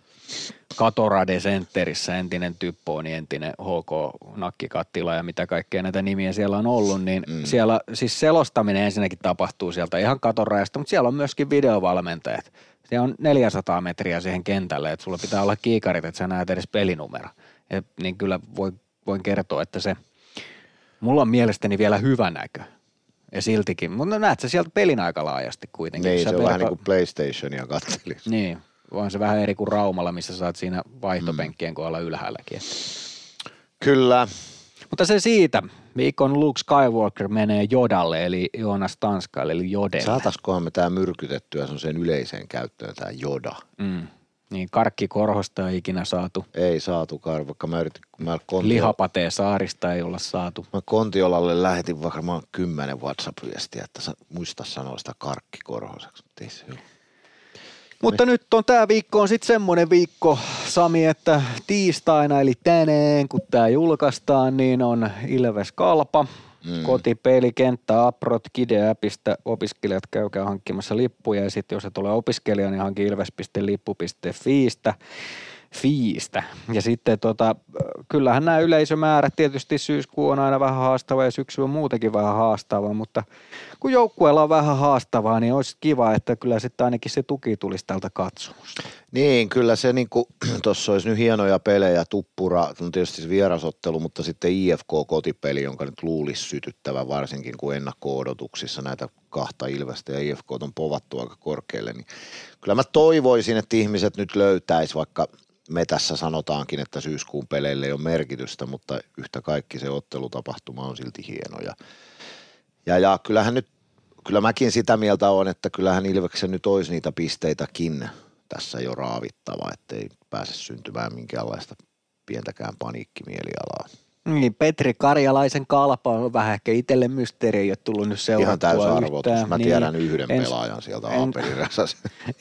Katorade Centerissä entinen Typpooni, entinen HK Nakkikattila ja mitä kaikkea näitä nimiä siellä on ollut, niin mm. siellä siis selostaminen ensinnäkin tapahtuu sieltä ihan katorajasta, mutta siellä on myöskin videovalmentajat. Se on 400 metriä siihen kentälle, että sulla pitää olla kiikarit, että sä näet edes pelinumero. Et, niin kyllä voi, voin kertoa, että se, mulla on mielestäni vielä hyvä näkö. Ja siltikin, mutta no näet sä sieltä pelin aika laajasti kuitenkin. Niin, Sä se on vähän niin kuin PlayStationia kattelisi. niin, on se vähän eri kuin Raumalla, missä saat siinä vaihtopenkkien kohdalla ylhäälläkin. Kyllä, Mutta se siitä. Viikon Luke Skywalker menee Jodalle, eli Joonas Tanskalle, eli Jodelle. Saataskohan me tämä myrkytettyä sen yleiseen käyttöön, tämä joda. Mm. Niin karkki korhosta ei ikinä saatu. Ei saatu kar, vaikka mä yritin, kun mä, Kontio, Lihapatee saarista ei olla saatu. mä Kontiolalle lähetin varmaan kymmenen WhatsApp-viestiä, että sa, muista sanoa sitä karkkikorhoseksi, mutta ei se ole. Mutta nyt on tämä viikko on sitten semmoinen viikko, Sami, että tiistaina eli tänään, kun tämä julkaistaan, niin on Ilves Kalpa. Mm. Kotipeli, kenttä, Aprot, Kide-appista. Opiskelijat käykää hankkimassa lippuja ja sitten jos et ole opiskelija, niin hanki ilves.lippu.fiistä. Fiistä. Ja sitten tota, kyllähän nämä yleisömäärät, tietysti syyskuu on aina vähän haastava ja syksy on muutenkin vähän haastava, mutta kun joukkueella on vähän haastavaa, niin olisi kiva, että kyllä sitten ainakin se tuki tulisi tältä katsomusta. Niin, kyllä se niinku, [clears throat] tuossa olisi nyt hienoja pelejä, tuppura, on tietysti vierasottelu, mutta sitten IFK-kotipeli, jonka nyt luulisi sytyttävän varsinkin kuin ennakko-odotuksissa näitä kahta Ilvestä ja IFK on povattu aika korkealle, niin kyllä mä toivoisin, että ihmiset nyt löytäisi, vaikka me tässä sanotaankin, että syyskuun peleille ei ole merkitystä, mutta yhtä kaikki se ottelutapahtuma on silti hieno ja, ja, ja kyllähän nyt, kyllä mäkin sitä mieltä on, että kyllähän Ilveksen nyt olisi niitä pisteitäkin tässä jo raavittava, ettei pääse syntymään minkäänlaista pientäkään paniikkimielialaa. Niin, Petri Karjalaisen kalpa on vähän ehkä itselle mysteeri, ei ole tullut nyt Ihan seurattua täysarvoitus. yhtään. Mä Niin, tiedän yhden ens- pelaajan sieltä en-.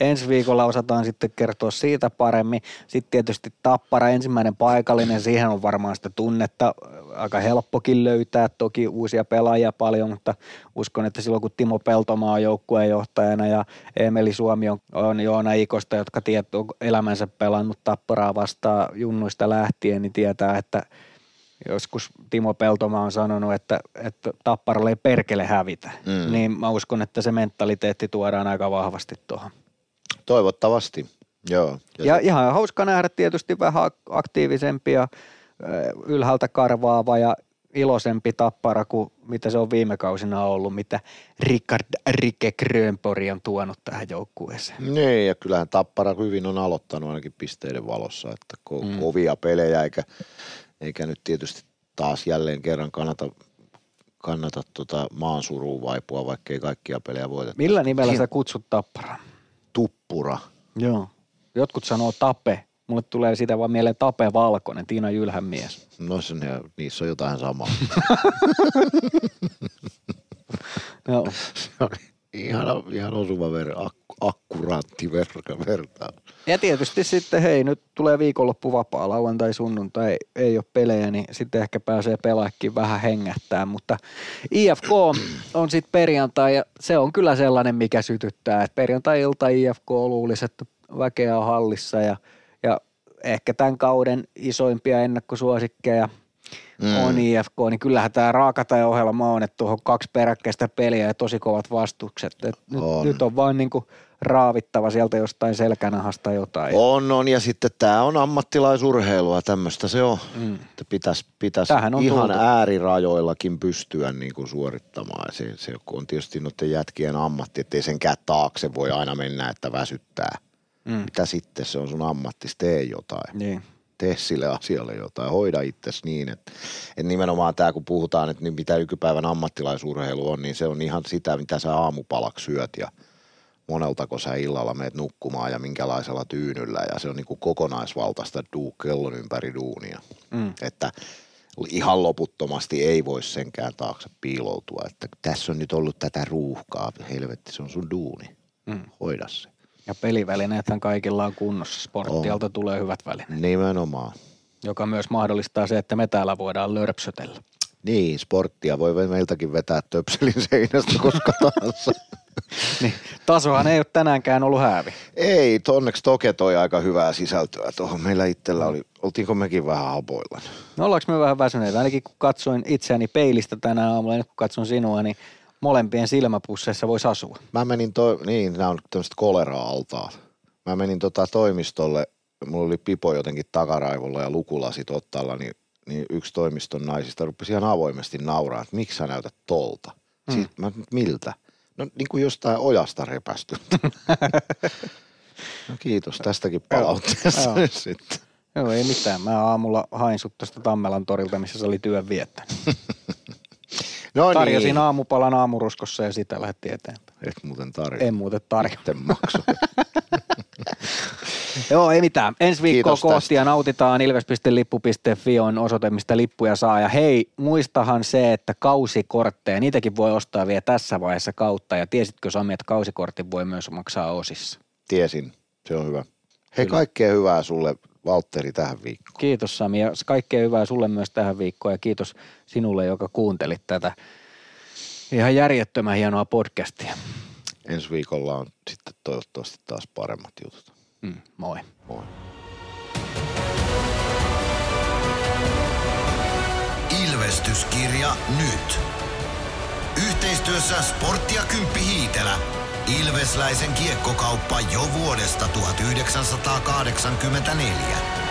[laughs] Ensi viikolla osataan sitten kertoa siitä paremmin. Sitten tietysti Tappara ensimmäinen paikallinen, siihen on varmaan sitä tunnetta aika helppokin löytää. Toki uusia pelaajia paljon, mutta uskon, että silloin kun Timo Peltomaa on joukkueenjohtajana ja Emeli Suomi on, on Joona Ikosta, jotka tiet, on elämänsä pelannut Tapparaa vastaan junnuista lähtien, niin tietää, että joskus Timo Peltoma on sanonut, että, että Tapparalle ei perkele hävitä. Mm. Niin mä uskon, että se mentaliteetti tuodaan aika vahvasti tuohon. Toivottavasti, joo. Ja se- ihan hauska nähdä tietysti vähän ak- aktiivisempi ja ylhäältä karvaava ja iloisempi tappara kuin mitä se on viime kausina ollut, mitä Rickard Rike Grönpori on tuonut tähän joukkueeseen. Niin, ja kyllähän Tappara hyvin on aloittanut ainakin pisteiden valossa, että ko- mm. kovia pelejä, eikä, eikä nyt tietysti taas jälleen kerran kannata, kannata tota maan suruun vaipua, vaikka ei kaikkia pelejä voiteta. Millä nimellä sä kutsut tapparaa? Tuppura. Joo. Jotkut sanoo tape. Mulle tulee siitä vaan mieleen Tape Valkonen, Tiina Jylhän mies. No se, niissä on jotain samaa. [laughs] Joo. [laughs] se ihan, ihan osuva ver, ak, akkuraatti verka, vertaus. Ja tietysti sitten, hei, nyt tulee viikonloppu vapaa, lauantai, sunnuntai, ei, ei ole pelejä, niin sitten ehkä pääsee pelaakin vähän hengähtää, mutta IFK [clears throat] on sitten perjantai ja se on kyllä sellainen, mikä sytyttää, että perjantai-ilta IFK luulisi, että väkeä on hallissa ja, ja ehkä tämän kauden isoimpia ennakkosuosikkeja mm. on IFK, niin kyllähän tämä raakataja-ohjelma on, että tuohon kaksi peräkkäistä peliä ja tosi kovat vastukset. Et nyt, On. nyt on vaan niinku raavittava sieltä jostain selkänahasta jotain. On, on, ja sitten tämä on ammattilaisurheilua, tämmöistä se on. Mm. Että pitäisi pitäis Tähän on ihan tultu. äärirajoillakin pystyä niin kuin suorittamaan. Se, se on tietysti noiden jätkien ammatti, ettei senkään taakse voi aina mennä, että väsyttää. Mm. Mitä sitten, se on sun ammattis, tee jotain. Niin. Tee sille asialle jotain, hoida itsesi niin, että, että nimenomaan tämä, kun puhutaan, että niin mitä nykypäivän ammattilaisurheilu on, niin se on ihan sitä, mitä sä aamupalaksi syöt ja moneltako sä illalla meet nukkumaan ja minkälaisella tyynyllä ja se on niin kuin kokonaisvaltaista duu, kellon ympäri duunia. Mm. Että ihan loputtomasti ei voi senkään taakse piiloutua, että tässä on nyt ollut tätä ruuhkaa, helvetti se on sun duuni, Mm. hoida se. Ja pelivälineethän kaikilla on kunnossa. Sporttialta tulee hyvät välineet, Nimenomaan. joka myös mahdollistaa se, että me täällä voidaan lörpsötellä. Niin, sporttia voi meiltäkin vetää töpselin seinästä koska [laughs] tahansa. [laughs] Niin, tasohan ei ole tänäänkään ollut häävi. Ei, onneksi Toke toi aika hyvää sisältöä tuohon. Meillä itsellä oli, oltiinko mekin vähän hapoilla? No ollaanko me vähän väsyneitä? Ainakin kun katsoin itseäni peilistä tänä aamulla ja nyt kun katson sinua, niin molempien silmäpusseissa voisi asua. Mä menin, to, niin nämä on tämmöiset kolera-altaat. Mä menin tota toimistolle, mulla oli pipo jotenkin takaraivolla ja lukulasit ottalla, niin, niin yksi toimiston naisista rupesi ihan avoimesti nauraa, että miksi sä näytät tolta. Mm. Sitten mä, miltä? No niin kuin jostain ojasta repästy. [laughs] no kiitos tästäkin palautteesta nyt sitten. Joo, ei mitään. Mä aamulla hain sut tuosta Tammelan torilta, missä se oli työn viettänyt. [laughs] No Tarjosin niin. aamupalan aamuruskossa ja sitä lähti eteenpäin. Et muuten tarjoa. En muuten tarjoa. Sitten maksu. [laughs] Joo, ei mitään. Ensi viikkoa kohti ja nautitaan ilves.lippu.fi on osoite, mistä lippuja saa. Ja hei, muistahan se, että kausikortteja, niitäkin voi ostaa vielä tässä vaiheessa kautta. Ja tiesitkö Sami, että kausikortin voi myös maksaa osissa? Tiesin, se on hyvä. Hei, kaikkea hyvää sulle, Valtteri, tähän viikkoon. Kiitos Sami ja kaikkea hyvää sulle myös tähän viikkoon ja kiitos sinulle, joka kuuntelit tätä ihan järjettömän hienoa podcastia. Ensi viikolla on sitten toivottavasti taas paremmat jutut. Mm, moi. Moi. Ilvestyskirja nyt. Yhteistyössä Sporttia Kymppi Hiitelä. Ilvesläisen kiekkokauppa jo vuodesta 1984.